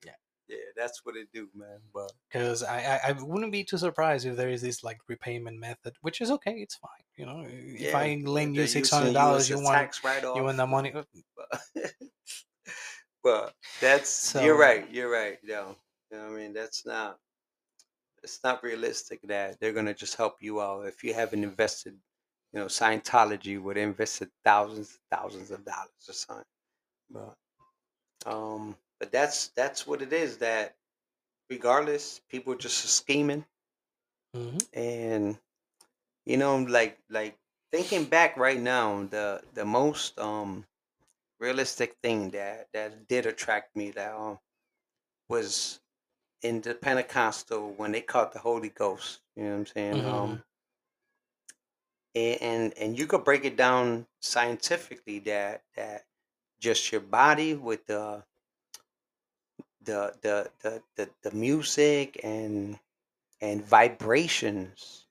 Yeah. Yeah. That's what it do, man. But because I, I I wouldn't be too surprised if there is this like repayment method, which is okay. It's fine. You know, if yeah, I lend you six hundred dollars, you want write-off. you want the money. uh, But, but that's you're right. You're right. No, you know what I mean that's not. It's not realistic that they're gonna just help you out if you haven't invested. You know, Scientology would invested thousands, thousands of dollars or something. But, um, but that's that's what it is. That regardless, people just are scheming Mhm. and you know like like thinking back right now the the most um realistic thing that that did attract me that um, was in the pentecostal when they caught the holy ghost you know what i'm saying? Um and, and and you could break it down scientifically that that just your body with the the the the the, the music and and vibrations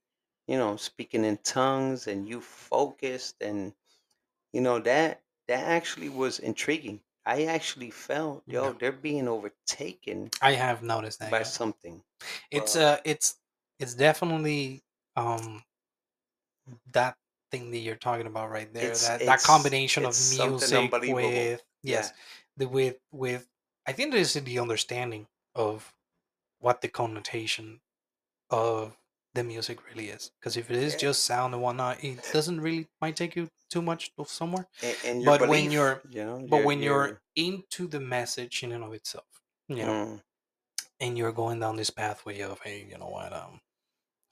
you know speaking in tongues and you focused and you know that that actually was intriguing i actually felt yo they're being overtaken I have noticed that. by yeah. something It's uh, it's it's definitely um that thing that you're talking about right there. It's- that that it's- combination of something music unbelievable. with yes, the with with I think there's the understanding of what the connotation of the music really is. Because if it is Yeah. just sound and whatnot, it doesn't really might take you too much of somewhere. and, and But when you're- you know But your- when you're your- into the message in and of itself, you know, Mm, and you're going down this pathway of hey you know what um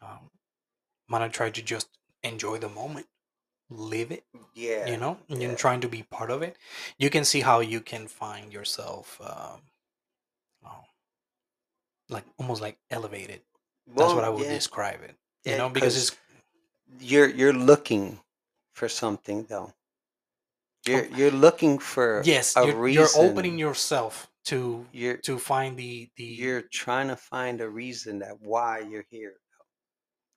um i'm gonna try to just enjoy the moment live it yeah you know and yeah. you're trying to be part of it you can see how you can find yourself um um, like almost like elevated that's what i would yeah, describe it you yeah, know because it's you're you're looking for something though you're oh. you're looking for yes a you're, reason you're opening yourself to You're to find the the you're trying to find a reason that why you're here.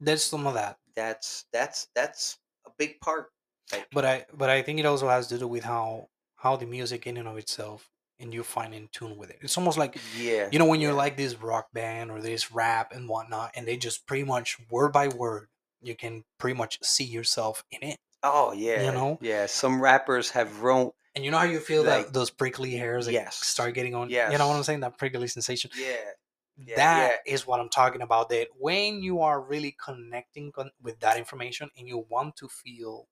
there's some of that That's that's that's a big part. Like but i but i think it also has to do with how how the music in and of itself and you find in tune with it it's almost like yeah, you know when you're yeah. like this rock band or this rap and whatnot and they just pretty much word by word you can pretty much see yourself in it Oh yeah, you know? yeah. Some rappers have wrote. and you know how you feel Like, that those prickly hairs that yes, start getting on Yeah. you know what i'm saying that prickly sensation Yeah, yeah, That is what I'm talking about. That when you are really connecting con- with that information and you want to feel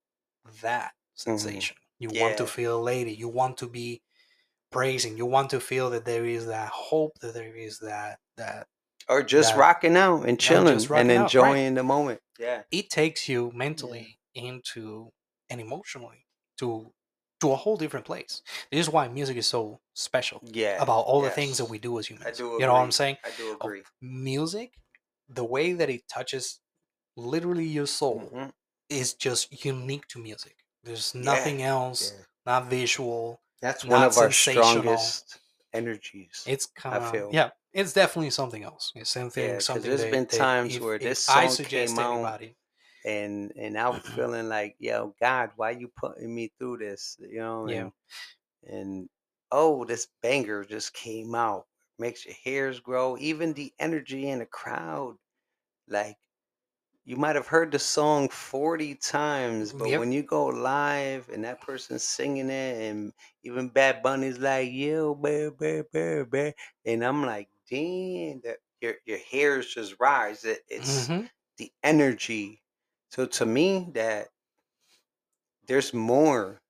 that sensation, you want to Mm-hmm. Feel lady, you want to be praising, you want to feel that there is that hope, that there is that that or just that- rocking out and chilling and rocking out, right. enjoying the moment. Yeah, it takes you mentally into and emotionally to to a whole different place. This is why music is so special yeah. about all the things that we do as humans. I do. You know what I'm saying? I do agree. music, the way that it touches literally your soul Mhm. is just unique to music. There's Yeah, nothing else, Yeah. not visual. That's one of our strongest energies. It's kind of feel. yeah, it's definitely something else. It's something Yeah, something there's that, been times if, where if this I song suggest came out, and and I was feeling like, yo, God, why you putting me through this? You know, and, Yeah. and oh, this banger just came out. Makes your hairs grow. Even the energy in the crowd, like you might have heard the song 40 times, but Yep. when you go live and that person's singing it, and even Bad Bunny's like, yo, bear, bear, bear, bear, and I'm like, damn, that your your hairs just rise. It, it's Mhm. the energy. So to me, that there's more,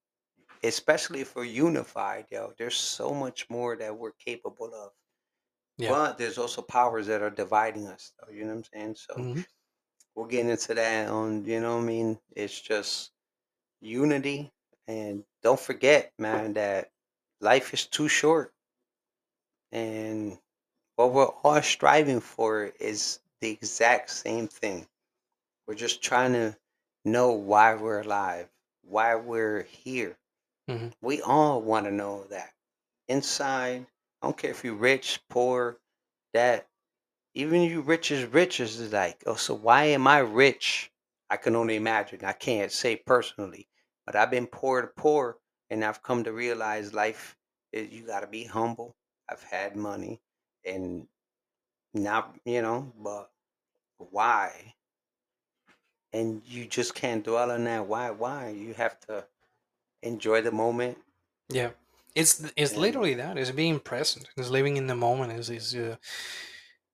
especially for unified, yo. There's so much more that we're capable of. Yeah. But there's also powers that are dividing us, though. You know what I'm saying? So Mhm. We'll get into that on, you know what I mean? It's just unity. And don't forget, man, that life is too short. And what we're all striving for is the exact same thing. We're just trying to know why we're alive, why we're here. Mhm. We all want to know that. Inside, I don't care if you're rich, poor, that even you rich as rich is like, oh, so why am I rich? I can only imagine. I can't say personally, but I've been poor to poor, and I've come to realize life is you got to be humble. I've had money, and now you know, but why? And you just can't dwell on that. Why? Why? You have to enjoy the moment. Yeah. It's it's And- literally that. It's being present. It's living in the moment. Is is uh,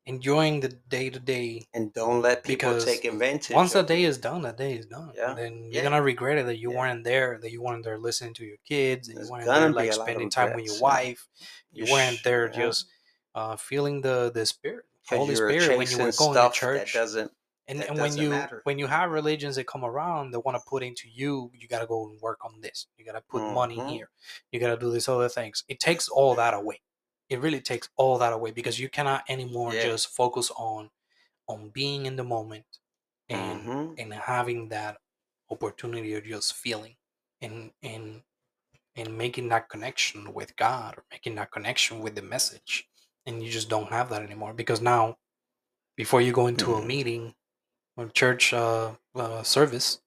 enjoying the day to day. and don't let people Because take advantage. Once that day is done, that day is done. Yeah. And then you're Yeah. gonna regret it that you Yeah. weren't there, that you weren't there listening to your kids, that There's you weren't there like a lot of spending time with your wife. You You weren't there yeah. just uh, feeling the the spirit, Holy Spirit when you were going to church. That doesn't. and that and when you matter. when you have religions that come around they want to put into you you got to go and work on this you got to put money Mhm. here you got to do these other things it takes all that away it really takes all that away because you cannot anymore Yeah. just focus on on being in the moment and Mhm. and having that opportunity of just feeling and and and making that connection with god or making that connection with the message and you just don't have that anymore because now before you go into a Mhm. meeting or church uh, uh, service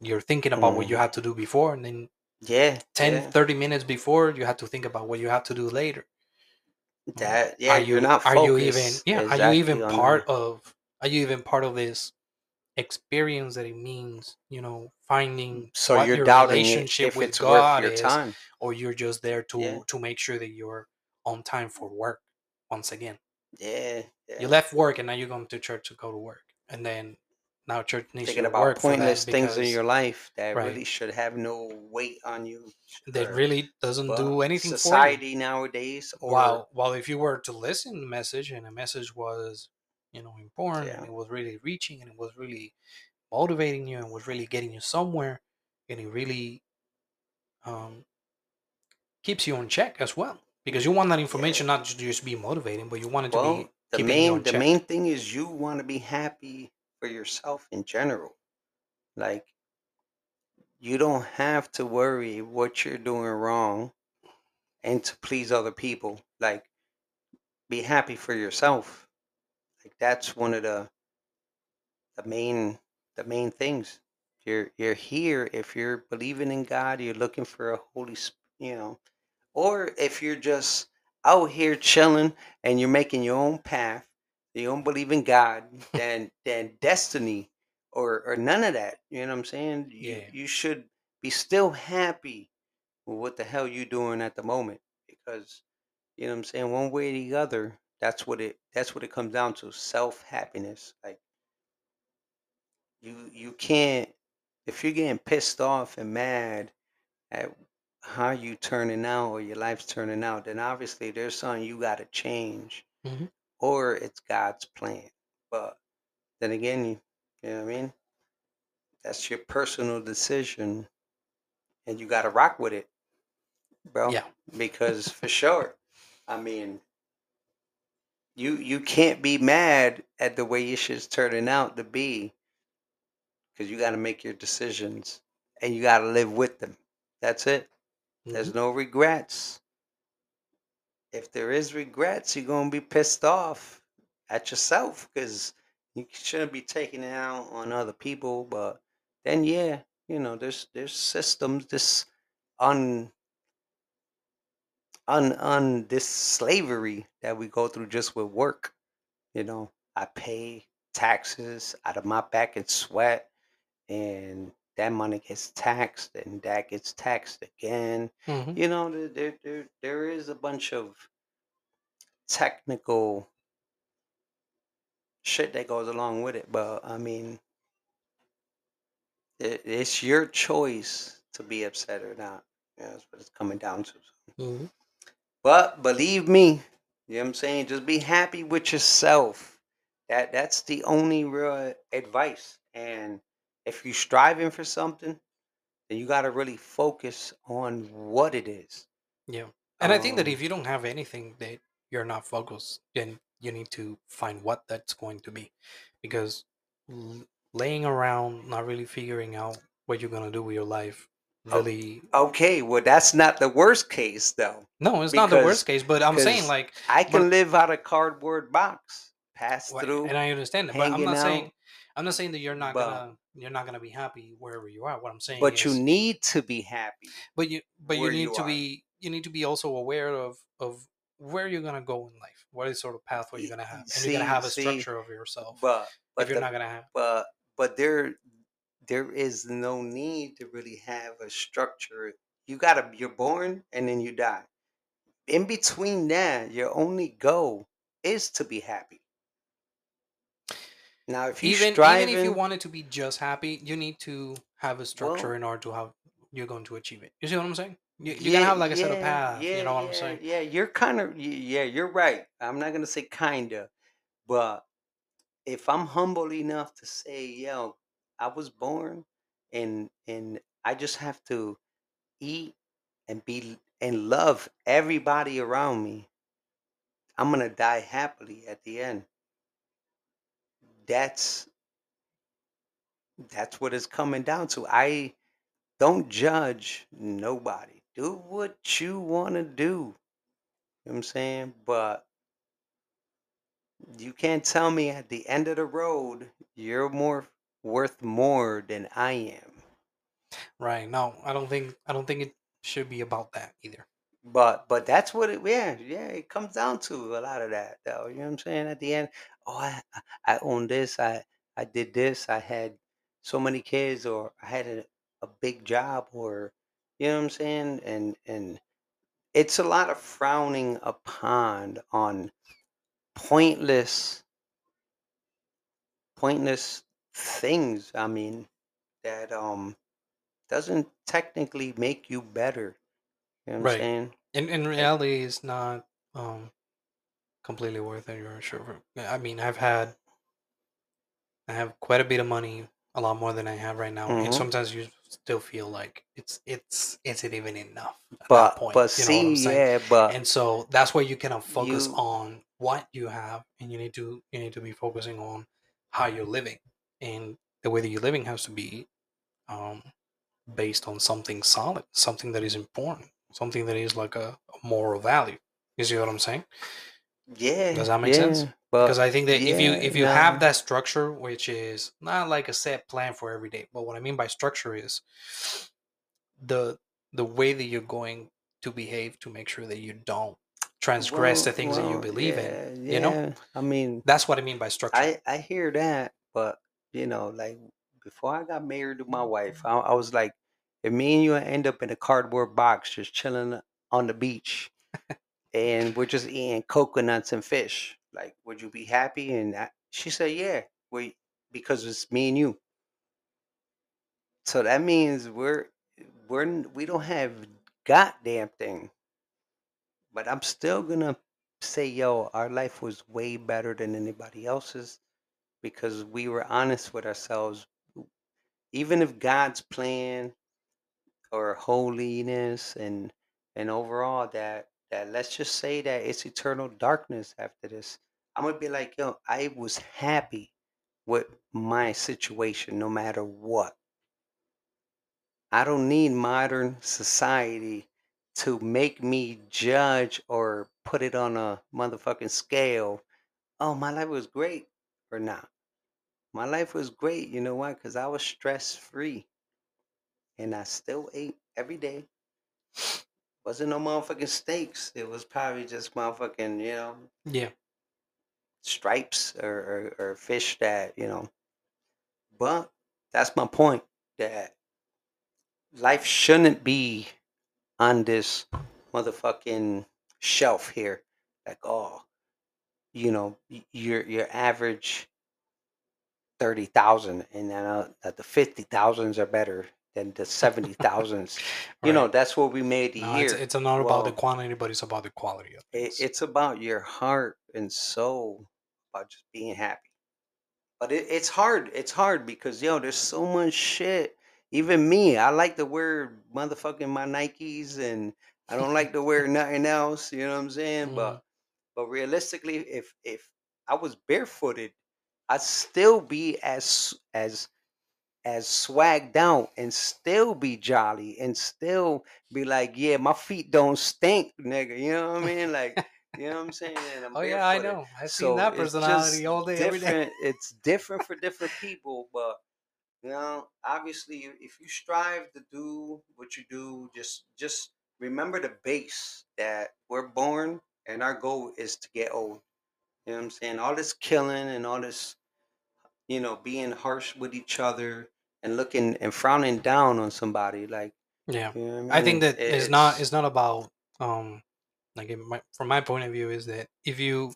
you're thinking about what you Mhm. had to do before and then Yeah. 10 yeah. 30 minutes before you have to think about what you have to do later That. Yeah. are you're not are you even yeah are you even part the- of are you even part of this experience that it means you know finding mm, So what you're your doubting relationship with god your is time. or you're just there to Yeah. to make sure that you're on time for work once again Yeah. yeah. you left work and now you're going to church to go to work and then now church needs Thinking to about work for that pointless things in because your life that Right. really should have no weight on you. that really doesn't But do anything for you society nowadays, or while while if you were to listen to the message and the message was you know important Yeah. and it was really reaching and it was really motivating you and was really getting you somewhere and it really um keeps you on check as well because you want that information not just to just be motivating but you want it to well, be the keeping you main the check. main thing is you want to be happy for yourself in general. Like you don't have to worry what you're doing wrong and to please other people. like be happy for yourself. Like that's one of the the main the main things. You're you're here if you're believing in God, you're looking for a holy, you know, or if you're just out here chilling and you're making your own path, you don't believe in God, then then destiny or or none of that. You know what I'm saying? You, Yeah. you should be still happy with what the hell you doing at the moment because you know what I'm saying. One way or the other, that's what it that's what it comes down to. Self happiness. Like you you can't if you're getting pissed off and mad at how you turning out or your life's turning out, then obviously there's something you got to change hmm or it's God's plan. But then again, you, you know what I mean? That's your personal decision and you got to rock with it, bro. Yeah. Because for sure, I mean, you you can't be mad at the way your shit's turning out to be because you got to make your decisions and you got to live with them. That's it. There's Mhm. no regrets. If there is regrets, you're gonna be pissed off at yourself because you shouldn't be taking it out on other people. But then, yeah, you know, there's there's systems, this un un un this slavery that we go through just with work. You know, I pay taxes out of my back and sweat, and that money gets taxed, and that gets taxed again. Mhm. You know, there there there, there is a bunch of technical shit that goes along with it, but I mean, it, it's your choice to be upset or not. Yeah, that's what it's coming down to. Mhm. But believe me, you know what I'm saying? Just be happy with yourself. That that's the only real advice. And if you're striving for something, then you got to really focus on what it is. Yeah. And I think that Um, if you don't have anything that you're not focused, then you need to find what that's going to be. Because l- laying around, not really figuring out what you're going to do with your life, really. okay, well, that's not the worst case though, No, it's not the worst case, but I'm saying like, I but can live out a cardboard box, pass through, and I understand that, but I'm not out, saying I'm not saying that you're not but gonna you're not gonna be happy wherever you are. What I'm saying but you need to be happy but you but you need you to are. be you need to be also aware of of where you're gonna go in life. What is sort of pathway you're gonna have, and you're gonna have a see, structure of yourself. but If you're the not gonna have, but but there there is no need to really have a structure. You gotta you're born and then you die. In between that, your only goal is to be happy. Now, if you even even if you striving, want it to be just happy, you need to have a structure well, in order to how you're going to achieve it. You see what I'm saying? You you gotta have like a set of yeah, path. You know what I'm saying? yeah. You're kind of yeah, you're right. I'm not gonna say kinda, but if I'm humble enough to say, yo, I was born and and I just have to eat and be and love everybody around me, I'm gonna die happily at the end. That's that's what it's coming down to. I don't judge nobody. Do what you want to do. You know what I'm saying? But you can't tell me at the end of the road you're more worth more than I am. Right. No, I don't think I don't think it should be about that either. But but that's what it yeah, yeah, it comes down to a lot of that though. You know what I'm saying? At the end, oh I I own this, I I did this, I had so many kids or I had a, a big job or you know what I'm saying? And and it's a lot of frowning upon on pointless pointless things. I mean, that um doesn't technically make you better. You know what I'm Right. saying? In in reality, it's not um completely worth it. You're sure. I mean, I've had I have quite a bit of money, a lot more than I have right now, and hmm sometimes you still feel like it's it's is it even enough at that But point? but You know what I'm see, saying? yeah, but And so that's where you cannot focus you on what you have, and you need to you need to be focusing on how you're living, and the way that you're living has to be um based on something solid, something that is important, something that is like a, a moral value. You see what I'm saying? Yeah. Does that make yeah, sense? Because I think that if you if you have that structure, which is not like a set plan for every day, but what I mean by structure is the the way that you're going to behave to make sure that you don't transgress the Well, things that you believe yeah, in. You know. I mean, that's what I mean by structure. I I hear that, but you know, like before I got married to my wife, mm-hmm. I, I was like, if me and you end up in a cardboard box just chilling on the beach, and we're just eating coconuts and fish, like, would you be happy? And I, she said, yeah, we because it's me and you. So that means we're we're we don't have goddamn thing. But I'm still gonna say, yo, our life was way better than anybody else's because we were honest with ourselves. Even if God's plan or holiness and and overall that that let's just say that it's eternal darkness after this. I'm gonna be like, yo, I was happy with my situation no matter what. I don't need modern society to make me judge or put it on a motherfucking scale. Oh, my life was great or not. My life was great. You know why? Because I was stress free and I still ate every day. Wasn't no motherfucking steaks. It was probably just motherfucking, you know, yeah, stripes or, or, or fish that, you know. But that's my point that life shouldn't be on this motherfucking shelf here. Like, oh, you know, your your average thirty thousand, and then uh, the fifty thousands are better than the seventy thousands. You know, right. that's what we made the No, it's it's not about the Well, quantity, but it's about the quality of it, things. it's about your heart and soul, about just being happy. But it, it's hard. It's hard because yo, there's so much shit. Even me, I like to wear motherfucking my Nikes, and I don't like to wear nothing else. You know what I'm saying? But mm-hmm. but realistically, if if I was barefooted, I'd still be as as as swagged out and still be jolly and still be like, yeah, my feet don't stink, nigga. You know what I mean? Like, you know what I'm saying? I'm Oh yeah, I know. I've seen that personality all day, every day. It's different for different people, but you know, obviously, if you strive to do what you do, just just remember the base that we're born and our goal is to get old. You know what I'm saying? All this killing and all this, you know, being harsh with each other and looking and frowning down on somebody, like Yeah, you know I I think that it's not It's it's not about um like in my, from my point of view is that if you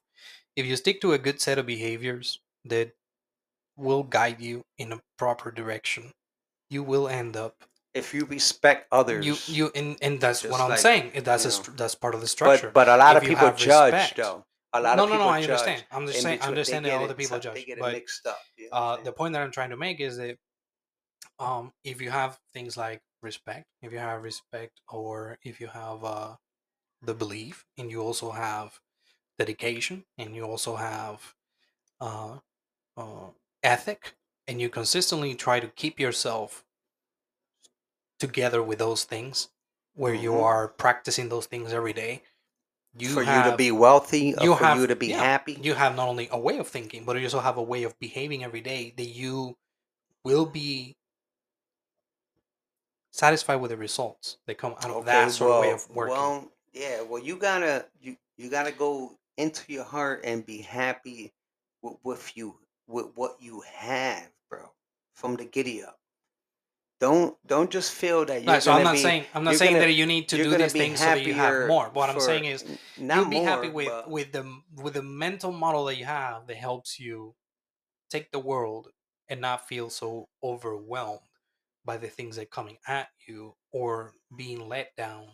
if you stick to a good set of behaviors that will guide you in a proper direction, you will end up if you respect others, you you and and that's what I'm like saying. That's a know. that's part of the structure. But but a lot If of people judge respect, though. A lot no, of no, no, people I understand. I'm just saying. I between. They understand that get other it. people They judge, get it but mixed up. You know uh, the point that I'm trying to make is that um, if you have things like respect, if you have respect, or if you have uh, the belief, and you also have dedication, and you also have uh, uh, ethic, and you consistently try to keep yourself together with those things, where you Mhm. are practicing those things every day, you for you to be wealthy, or you for you to be yeah happy. you have not only a way of thinking, but you also have a way of behaving every day that you will be satisfied with the results that come out of Okay, that sort of way well, of working. well, yeah. Well, you gotta you you gotta go into your heart and be happy with, with you with what you have, bro. From the giddy up. Don't don't just feel that you're Right, so I'm not be saying I'm not saying gonna that you need to do these things so that you have more. What I'm saying is you'll be happy with but with the with the mental model that you have that helps you take the world and not feel so overwhelmed by the things that are coming at you or being let down.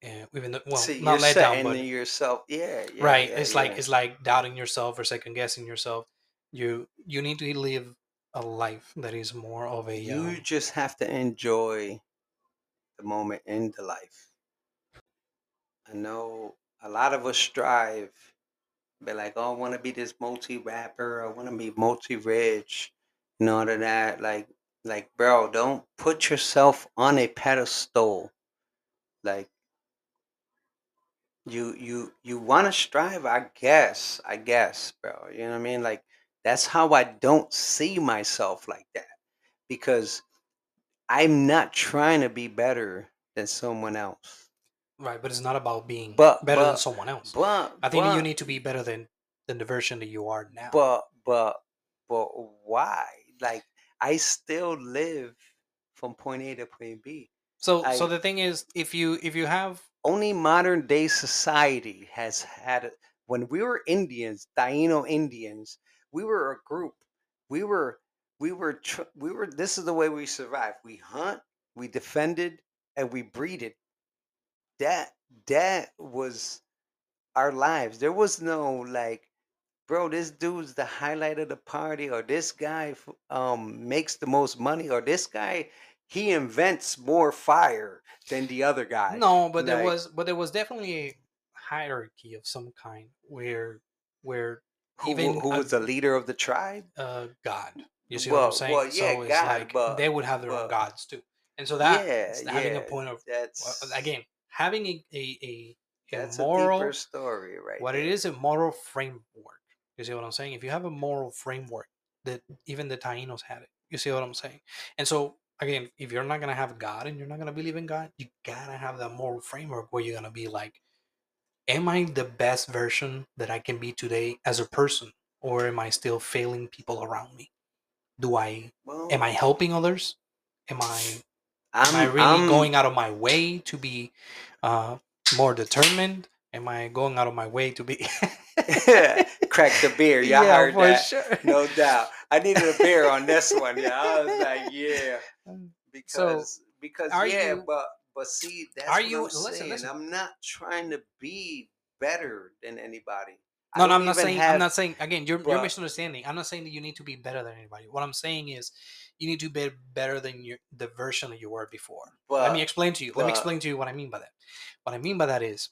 And even though, well, see you're not let down, but yourself. Yeah, yeah, right, yeah, it's like it's like doubting yourself or second guessing yourself. You you need to live a life that is more of a You um, just have to enjoy the moment in the life. I know a lot of us strive, be like, oh, I want to be this multi rapper, I want to be multi rich, and all of that. Like, like, bro, don't put yourself on a pedestal. Like, you you you want to strive i guess i guess bro you know what i mean like that's how i don't see myself like that because i'm not trying to be better than someone else Right, but it's not about being But- better than someone else. but I think but, you need to be better than than the version that you are now. but but but why like i still live from point a to point b so so the thing is, if you if you have only modern day society has had. When we were Indians, Taino Indians, we were a group. We were, we were, tr- we were. This is the way we survived. We hunt, we defended, and we breeded. That that was our lives. There was no like, bro, this dude's the highlight of the party, or this guy um makes the most money, or this guy he invents more fire than the other guy. no, but there was but there was definitely a hierarchy of some kind where where who, even who a- was the leader of the tribe? uh God. You see what Well- I'm saying? well, yeah, so it's God, like but- they would have their own gods too. And so that yeah, having a point of again having a a, a, a moral a story, right? what there. it is a moral framework you see what i'm saying if you have a moral framework that even the tainos had it you see what i'm saying and so again if you're not gonna have god and you're not gonna believe in god you gotta have that moral framework where you're gonna be like am i the best version that i can be today as a person or am i still failing people around me do i Well, am i helping others am i I'm, am I really I'm- going out of my way to be uh, more determined? Am I going out of my way to be? crack the beer? Yeah, I heard for that. sure. No doubt. I needed a beer on this one. Yeah, I was like, yeah, because because yeah, you- but but see, that's are what you- I'm listen, saying. listen. I'm not trying to be better than anybody. No, no, I'm not saying. I'm not saying. Again, you're you're misunderstanding. I'm not saying that you need to be better than anybody. What I'm saying is, you need to be better than your the version that you were before. Let me explain to you. Let me explain to you what I mean by that. What I mean by that is,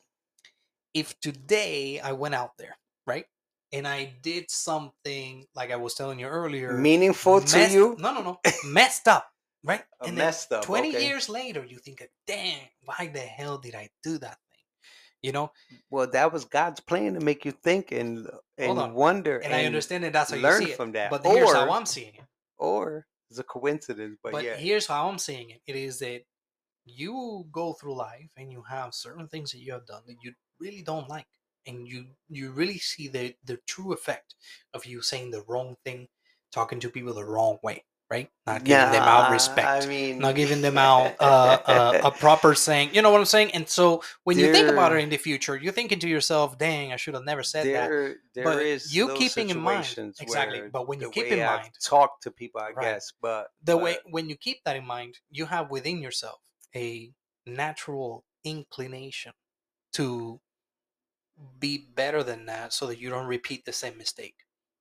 if today I went out there, right, and I did something like I was telling you earlier, meaningful to you, No, no, no, messed up, right? Uh, and messed up. Twenty okay. years later, you think, "Damn, why the hell did I do that thing?" You know, Well, that was God's plan to make you think and and wonder and, I understand that that's how you learn see it. from that. But here's how I'm seeing it. or it's a coincidence. But, But yeah, here's how I'm seeing it. It is that you go through life and you have certain things that you have done that you really don't like. And you you really see the the true effect of you saying the wrong thing, talking to people the wrong way, right? Not giving them out respect. I mean, not giving them out uh, uh, a proper saying. You know what I'm saying? And so when you think about it in the future, you're thinking to yourself, "Dang, I should have never said that." there, there But is you keeping in mind- exactly, but when you keep in I've mind- talk to people, I Right. guess, but the way when you keep that in mind you have within yourself a natural inclination to be better than that so that you don't repeat the same mistake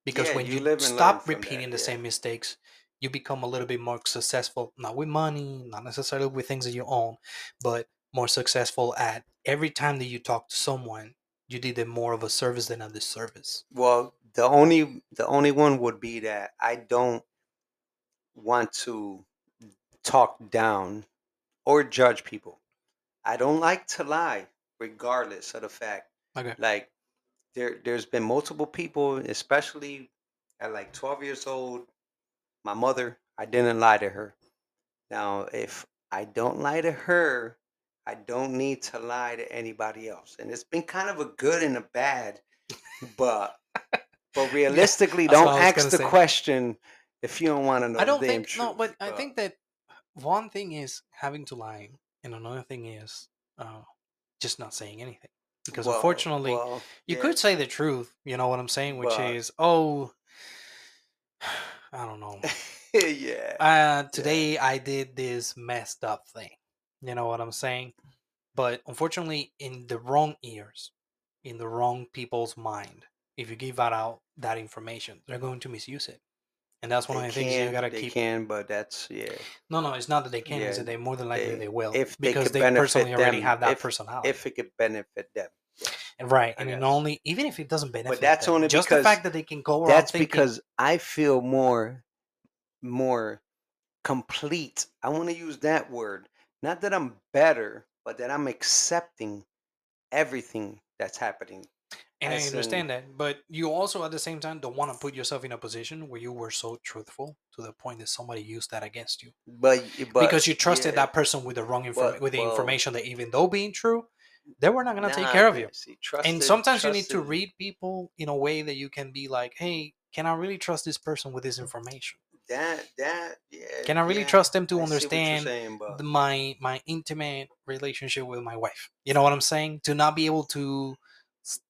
because Yeah, when you you, live stop from that, repeating the yeah. same mistakes you become a little bit more successful not with money not necessarily with things that you own but more successful at every time that you talk to someone you did them more of a service than a disservice well, the only the only one would be that I don't want to talk down or judge people. I don't like to lie, regardless of the fact. okay Like there there's been multiple people, especially at like 12 years old. My mother, I didn't lie to her. Now, if I don't lie to her, I don't need to lie to anybody else. And it's been kind of a good and a bad, but but realistically, what don't ask the say. question if you don't want to know I don't think no, truth, but I think that one thing is having to lie, and another thing is uh, just not saying anything. Because well, unfortunately, well, you yeah, could say the truth. You know what I'm saying, which But- is, oh, I don't know. yeah. Uh, today I did this messed up thing. You know what I'm saying? But unfortunately, in the wrong ears, in the wrong people's mind, if you give that out that information, they're going to misuse it. And that's one They of the things you gotta they keep can, but that's yeah. No, no, it's not that they can. It's that they more than likely they- they, will if they because they personally already them, have that if- personality. If it could benefit them, right, I and it guess. only even if it doesn't benefit. but that's them, only just the fact that they can go around that's thinking, because I feel more, more complete. I want to use that word. Not that I'm better, but that I'm accepting everything that's happening. And I As in- understand that, but you also at the same time don't want to put yourself in a position where you were so truthful to the point that somebody used that against you But, but because you trusted yeah, that person with the wrong inform but- with the well- information that even though being true, they were not going to take care of you. see, And trusted- sometimes you need to read people in a way that you can be like, "Hey, can I really trust this person with this Mm. information? that that yeah. Can I really yeah, trust them to I see what you're understand saying, the, my my intimate relationship with my wife. You know what I'm saying? To not be able to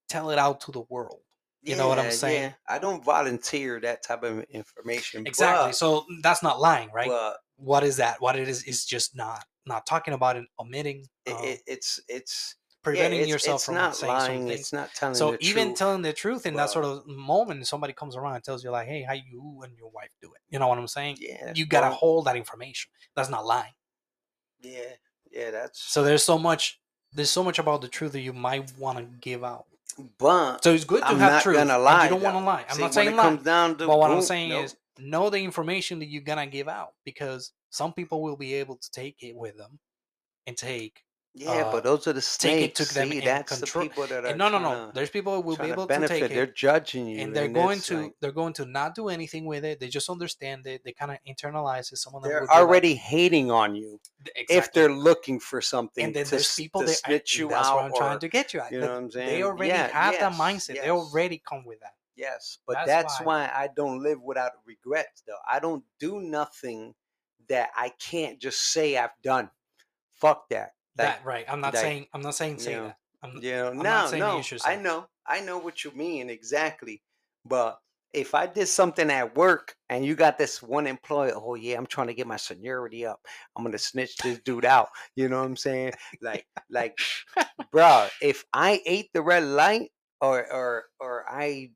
tell it out to the world. you know what I'm saying? yeah. I don't volunteer that type of information. Exactly. But, so that's not lying, right? but what is that? What it is is just not not talking about it, omitting, it, um, it, it's it's yeah, preventing it's, yourself it's from not saying lying. something. It's not telling So even truth. telling the truth in that sort of moment, somebody comes around and tells you like, "Hey, how you and your wife do it?" You know what I'm saying? yeah, You gotta well, hold that information. That's not lying. Yeah, yeah, that's So there's so much. There's so much about the truth that you might want to give out. But So it's good to I'm have not truth. lie. you don't want to lie. I'm See, not saying lie. comes down to But what I'm saying nope. is know the information that you're gonna give out because some people will be able to take it with them and take. Yeah, uh, but those are the take it snakes. to them See, that's control- the people that are And no, no, no. There's people who will be able to benefit. take They're judging you, and they're going to like- they're going to not do anything with it. They just understand it. They kind of internalize it. Some of them they're will be like- already hating on you exactly. if they're looking for something and then to, there's people that snitch you that's out. what I'm trying to get you at. you know what I'm saying? They already Yeah, have that yes, mindset. They already come with that. Yes, but That's that's, why- why. I don't live without regrets, though. I don't do nothing that I can't just say I've done. Fuck that. Like, that right. I'm not like, saying. I'm not saying say you know, that. I'm, you know, not no, saying no. I know, I know what you mean exactly. But if I did something at work and you got this one employee, oh yeah, I'm trying to get my seniority up. I'm gonna snitch this dude out. You know what I'm saying? Like, like, bro, if I ate the red light or or or I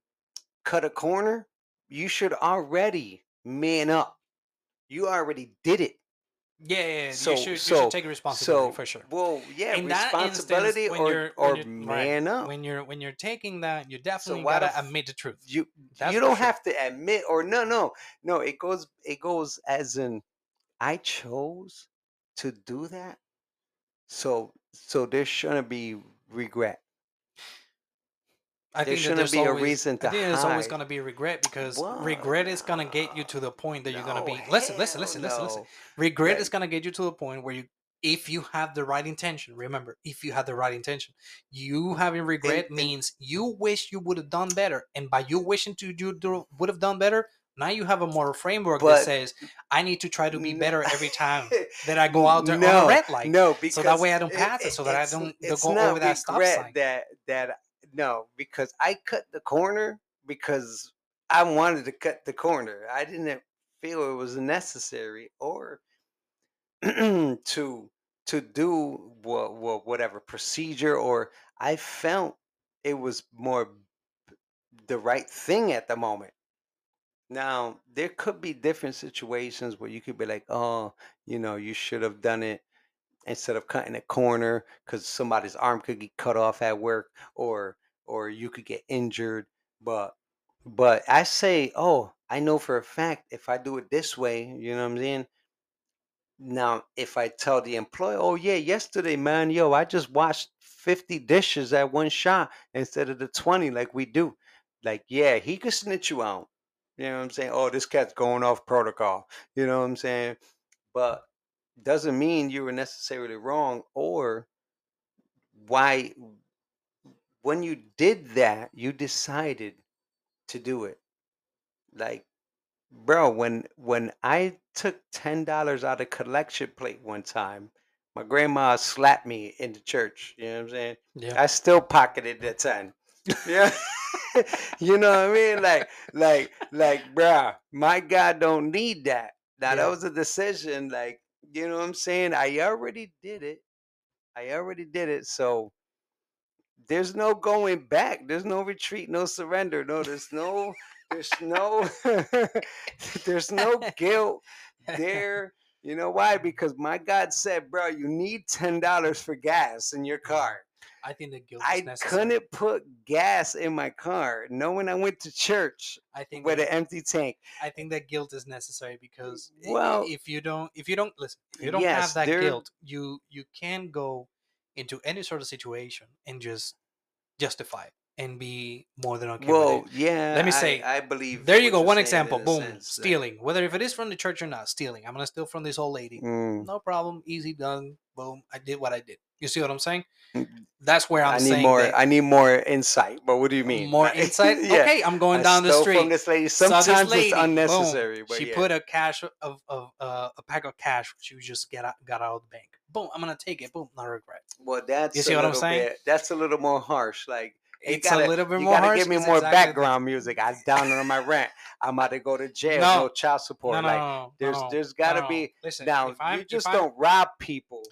cut a corner, you should already man up. You already did it. Yeah, yeah, yeah, So- you should you should take responsibility So, for sure. well, yeah, in instance, responsibility when or you're, or you're, right, up. when you're when you're taking that, you definitely the gotta f- admit the truth. you That's you don't sure. have to admit or no no no it goes it goes as in i chose to do that so so there shouldn't be regret I there think shouldn't be a reason to I think there's always hide. gonna be regret because What? regret is gonna get you to the point that you're gonna No, be. Listen, listen, listen, listen, listen. no. Regret is gonna get you to the point where you, if you have the right intention. Remember, if you have the right intention, you having regret and- means you wish you would have done better, and by you wishing to you do, would have done better, now you have a moral framework that says I need to try to be better every time that I go out there on no, a red light. no because so that way I don't it- pass it, so that I don't- go over that stop sign. that that no because i cut the corner because i wanted to cut the corner. I didn't feel it was necessary or to to do what, what whatever procedure or i felt it was more the right thing at the moment. Now there could be different situations where you could be like oh you know you should have done it instead of cutting a corner because somebody's arm could get cut off at work or or you could get injured but but i say oh i know for a fact if i do it this way you know what i'm saying? Now if i tell the employee oh yeah yesterday man yo i just washed 50 dishes at one shot instead of the 20 like we do like yeah he could snitch you out you know what i'm saying? Oh this cat's going off protocol you know what i'm saying? But doesn't mean you were necessarily wrong or why when you did that you decided to do it. Like bro when when i took $10 out of collection plate one time my grandma slapped me in the church you know what i'm saying? Yeah, i still pocketed the 10 yeah. You know what i mean? Like like like bro, my god don't need that. Now Yeah. that was a decision like you know what i'm saying? I already did it. I already did it so there's no going back. There's no retreat no surrender. No there's no there's no there's no guilt there. You know why? Because my god said bro you need $10 for gas in your car. I think the guilt is I couldn't put gas in my car, knowing I went to church I think with that- an empty tank. I think that guilt is necessary because Well, if you don't if you don't listen if you don't have that there- guilt you you can go into any sort of situation and just justify it and be more than okay well, yeah. Let me say, I, believe. There you go. One example. Boom. sense that- Stealing. Whether if it is from the church or not, stealing. I'm gonna steal from this old lady. Mm, No problem. Easy done. Boom. I did what I did. You see what I'm saying? Mm. That's where I'm I need saying more. that I need more insight. But what do you mean? more insight. yeah. Okay, I'm going I down the street. From this lady. Saw this Sometimes lady, it's unnecessary. She yeah. put a cash of, of uh, a pack of cash. She just get out, got out of the bank. Boom. I'm gonna take it. Boom. No regret. Well, that's You see a what I'm saying? Bit, that's a little more harsh. Like It's gotta- a little bit more. you gotta harsh. give me more exactly background music. I'm down on my rent. I'm about to go to jail. No. No, child support. No, no, like there's there's no, got to no. be Listen, now. you just don't rob people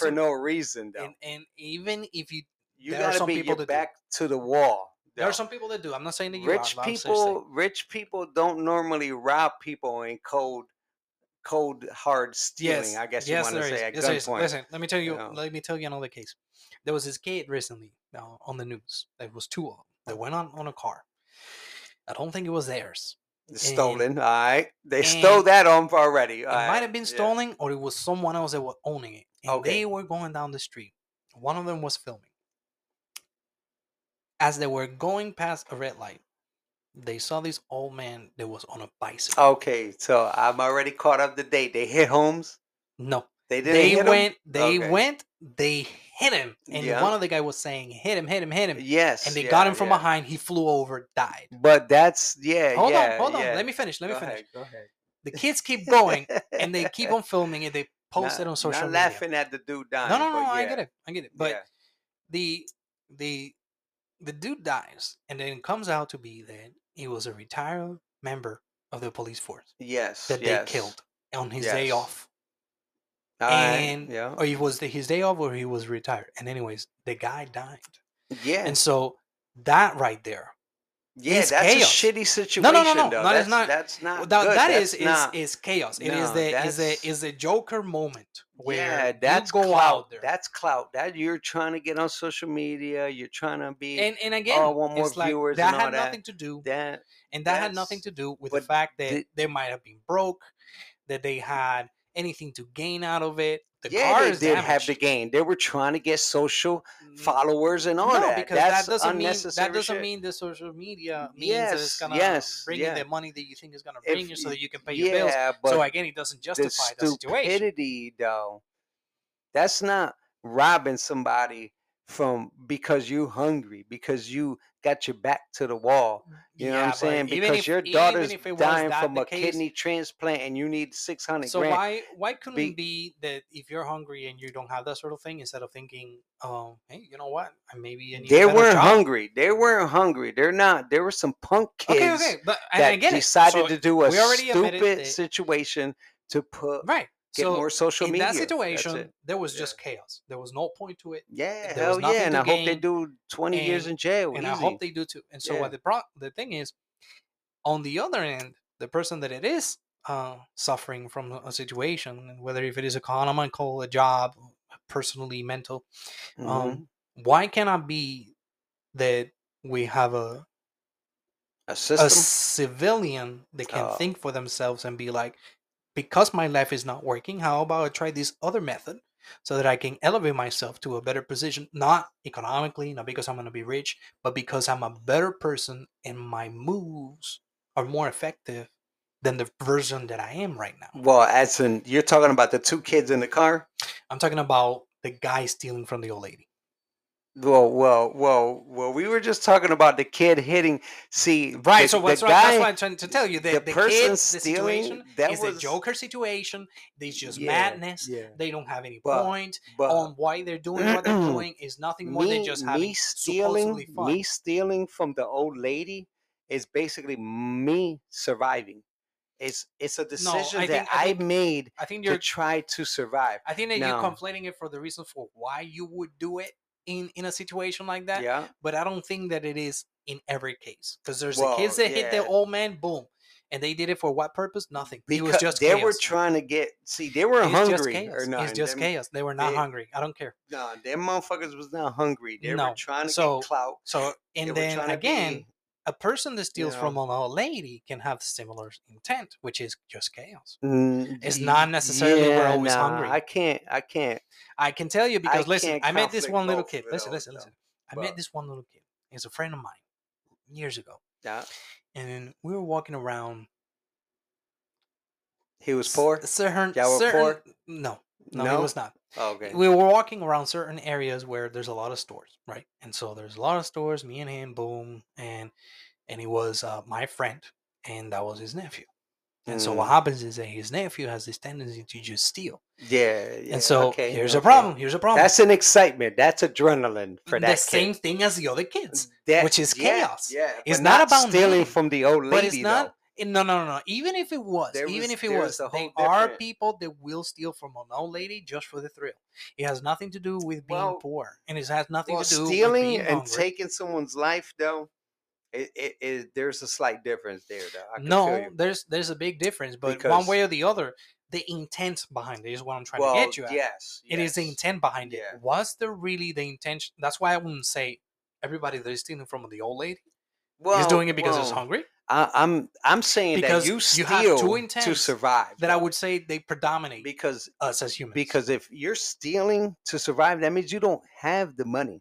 for no reason though. and, and even if you, you there are got to some be people that do. back to the wall. there are some people that do. I'm not saying that you rich are. but I'm just people. Rich people don't normally rob people in cold, cold hard stealing. Yes, I guess yes, you want to is. say at Yes, gunpoint. Listen, let me tell you. know. Let me tell you another case. There was this kid recently uh, on the news. There was two of them. They went on on a car. I don't think it was theirs. It's stolen. All right, they stole that on already. It all might have been yeah. stolen, or it was someone else that was owning it. And Okay. they were going down the street. One of them was filming. As they were going past a red light, they saw this old man that was on a bicycle. Okay, so I'm already caught up to date. They hit Holmes. No, They didn't they hit him? went. They Okay. went. They hit him, and Yeah. one of the guy was saying, "Hit him! Hit him! Hit him!" Yes, and they yeah, got him from yeah. behind. He flew over, died. But that's yeah. Hold on, hold on. Let me finish. Let me Go finish. ahead, go ahead. The kids keep going, and they keep on filming it. They post not, it on social not media. laughing at the dude dying. No, no, no. I get it. I get it. But the the the dude dies, and then it comes out to be that he was a retired member of the police force yes, that yes. they killed on his day off, and yeah, or he was his day off, or he was retired. And anyways, the guy died, yeah, and so that right there, yeah. That's chaos. a shitty situation. No, no, no, no, Though. that is that's, not- That's not. that, good. that is is is chaos. It is no, the is the is the Joker moment yeah, that's go clout. out there, That's clout. That you're trying to get on social media. You're trying to be and and again, I want more like viewers that had that. nothing to do that. and that had nothing to do with the fact that the- they might have been broke, that they had anything to gain out of it. The yeah, they did have the damaged. gain. They were trying to get social mm. followers and all no, that. because That's that doesn't mean that doesn't shit. mean the social media means that it's gonna yes, bring yeah. you the money that you think is gonna If bring you, so that you can pay your bills. But So again, it doesn't the justify the, situation. stupidity, though, that's not robbing somebody from because you hungry because you got your back to the wall. You know what I'm saying? Because if- your daughter's if it was dying from a case- kidney transplant and you need six hundred So grand. why why couldn't be- it be that if you're hungry and you don't have that sort of thing, instead of thinking, um, hey, you know what, maybe I need they weren't job. hungry. They weren't hungry. They're not. There were some punk kids Okay, okay, but that I get decided So to do a we already admitted stupid situation to put right. Get so more social in media. that situation, there was Yeah. just chaos. There was no point to it, Yeah, there hell yeah, and I hope they do twenty years in jail. and easy. I hope they do too. And so Yeah. what the pro- the thing is, on the other end, the person that it is uh, suffering from a situation, whether if it is economical, a job, personally, mental, Mhm. um, why cannot be that we have a a a civilian that can Oh. think for themselves and be like, because my life is not working, how about I try this other method so that I can elevate myself to a better position, not economically, not because I'm going to be rich, but because I'm a better person and my moves are more effective than the version that I am right now. well, as in you're talking about the two kids in the car. I'm talking about the guy stealing from the old lady. Well, well, well, well. We were just talking about the kid hitting. See, Right. the- so the what's right, guy, that's what I'm trying to tell you. The, the the, person kid, the stealing, situation that is was- a Joker situation. It's just Yeah, madness. yeah. They don't have any But- point But on why they're doing what they're doing. Is nothing more than me, just me having stealing, fun. me stealing from the old lady is basically me surviving. It's it's a decision I that think- I I, think made I think you're. try to survive. I think that no. you're conflating it for the reason for why you would do it in in a situation like that. yeah. But I don't think that it is in every case because there's Well, the kids that hit the old man, boom, and they did it for what purpose? Nothing. it was Because just they chaos. were trying to get. See, they were it's hungry or not. it's just them, chaos. They were not they- hungry. I don't care. No, them motherfuckers was not hungry. They No, were trying to so- get clout. So and were then again, a person that steals know. from an old lady can have similar intent, which is just chaos. Mm, It's not necessarily we're yeah, always nah, hungry. I can't. I can't. I can tell you because listen, I met this one little kid. Listen, listen, listen. I met this one little kid. He's a friend of mine years ago, Yeah. and we were walking around. He was poor. Certain, Y'all were certain, poor? No, no, No? he was not. Oh, okay. We were walking around certain areas where there's a lot of stores, right? And so there's a lot of stores. Me and him, boom, and and he was uh, my friend, and that was his nephew. And so what Mm. happens is that his nephew has this tendency to just steal. Yeah. yeah, and so okay, here's a problem. Here's a problem. That's an excitement. That's adrenaline for the that The same kid. thing as the other kids. That- which is yeah, chaos. Yeah, It's but not about stealing me, from the old lady. but it's not. though. Eh, No, no, no, no. Even if it was, There even was- if it was, a they are people that will steal from an old lady just for the thrill. It has nothing to do with being Well- poor, and it has nothing Well, to do with stealing being and hungry. taking someone's life, though, it, it, it there's a slight difference there. Though no, there's there's a big difference, but one way or the other, the intent behind it is what I'm trying well, to get you at. yes, It is the intent behind Yeah. it. Was there really the intention? That's why I wouldn't say everybody that is stealing from the old lady Well, is doing it because well, hungry. I, I'm I'm saying Because that you you steal have two to survive. That I would say they predominate because us as humans. because if you're stealing to survive, that means you don't have the money.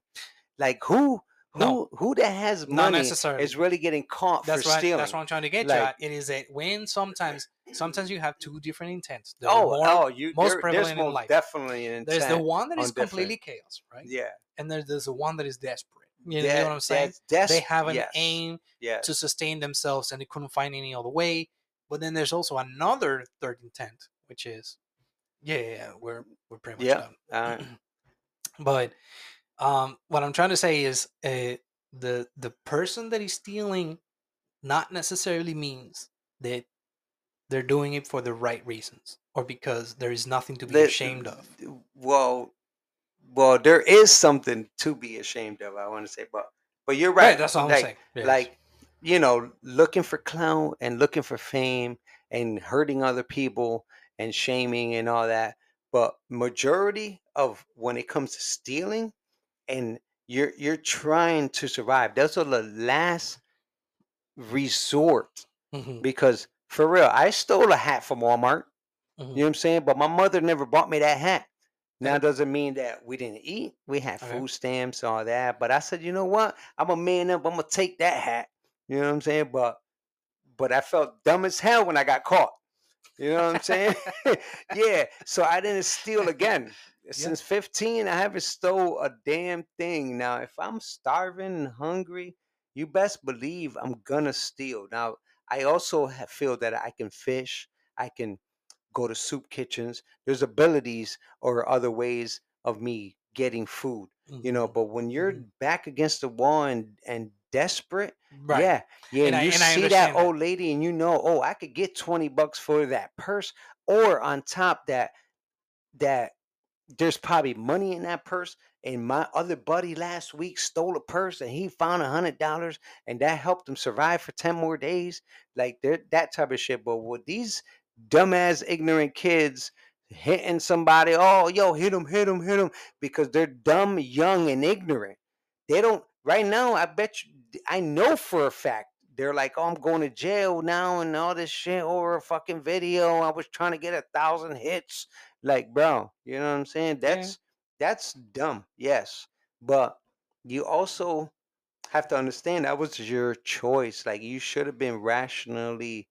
Like who who No. who that has money is really getting caught that's for right. stealing. That's what I'm trying to get Like- you at. It is that when sometimes sometimes you have two different intents. There's oh, more- oh, you most prevalent in life. definitely an there's the one that on is different- completely chaos, right? Yeah, And there's there's the one that is desperate. You know, what I'm saying? They have an yes, aim Yes. to sustain themselves and they couldn't find any other way. But then there's also another third intent, which is, yeah, yeah, yeah, we're we're pretty much Yeah. done. Uh, But um, what I'm trying to say is, uh, the the person that is stealing, not necessarily means that they're doing it for the right reasons or because there is nothing to be the- ashamed of. Well, well, there is something to be ashamed of. I want to say, but but you're right. that's all I'm saying. Yes. Like you know, looking for clout and looking for fame and hurting other people and shaming and all that. But majority of when it comes to stealing and you're you're trying to survive, are the last resort Mhm, because for real, I stole a hat from Walmart. mhm. You know what I'm saying? But my mother never bought me that hat. Now doesn't mean that we didn't eat. We had Okay. food stamps, all that. But I said, you know what? I'm a man up. I'm gonna take that hat. You know what I'm saying? But but I felt dumb as hell when I got caught. You know what I'm saying? yeah. So I didn't steal again. Since 15, I haven't stole a damn thing. Now, if I'm starving and hungry, you best believe I'm gonna steal. Now, I also ha- feel that I can fish. I can go to soup kitchens. There's abilities or other ways of me getting food, you know. Mhm. But when you're Mhm. back against the wall and and desperate, right. yeah, yeah, And and I- you and see that that. old lady, and you know, oh, I could get twenty bucks for that purse, or on top that that there's probably money in that purse. And my other buddy last week stole a purse, and he found a hundred dollars, and that helped him survive for ten more days. Like that type of shit. But with these dumbass, ignorant kids hitting somebody, oh, yo, hit him, hit him, hit him, because they're dumb, young, and ignorant. They don't. Right now, I bet you. I know for a fact they're like, oh, I'm going to jail now, and all this shit over a fucking video. I was trying to get a thousand hits. Like, bro, you know what I'm saying? Yeah. That's that's dumb. Yes, but you also have to understand that was your choice. Like, you should have been rationally.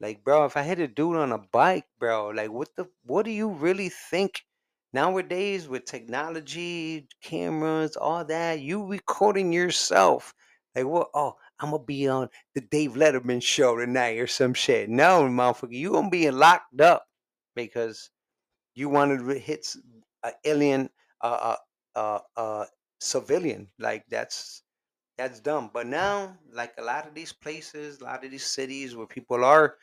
Like, bro, if I hit a dude on a bike, bro, like, what the, what do you really think? Nowadays, with technology, cameras, all that, you recording yourself. Like, what? Oh, I'm gonna be on the Dave Letterman show tonight or some shit. No, motherfucker, you gonna be locked up because you wanted to hit s- a alien, uh, uh, uh, civilian. Like that's that's dumb. But now, like a lot of these places, a lot of these cities where people are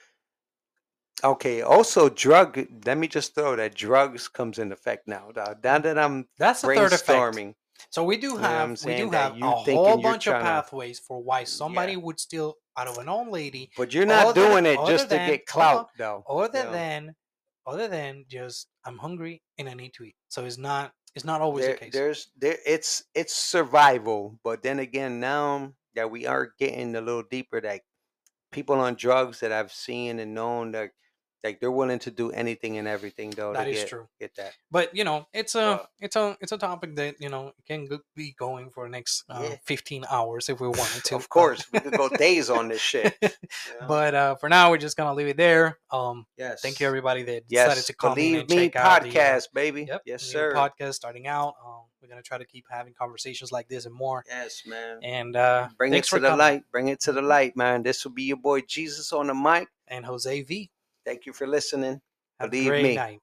okay. Also, drug. Let me just throw that drugs comes in effect now. Now that I'm That's the third effect. brainstorming, So we do know what I'm have we saying? do That have you a thinking whole you're bunch of tryna- pathways for why somebody would steal out of an old lady, but you're not Other- doing it other just to than- get hold on. clout, though. other Yeah. than other than just I'm hungry and I need to eat. So it's not it's not always There, the case. there's there it's it's survival, but then again, now that we are getting a little deeper. That people on drugs that I've seen and known that like they're willing to do anything and everything though That is get, true. get that. But you know, it's a Uh, it's a it's a topic that you know can be going for the next uh, Yeah. 15 hours if we wanted to. Of course, we could go days on this shit. you know? but uh, for now, we're just gonna leave it there. Um, yes, thank you everybody that decided Yes, to come believe and me, check the, uh, podcast, baby. Yep. yes, sir. Podcast starting out. Um, we're gonna try to keep having conversations like this and more. yes, man. And uh, Bring it to the coming. light. Bring it to the light, man. This will be your boy Jesus on the mic. And Jose V. Thank you for listening. Have Believe a great me. night.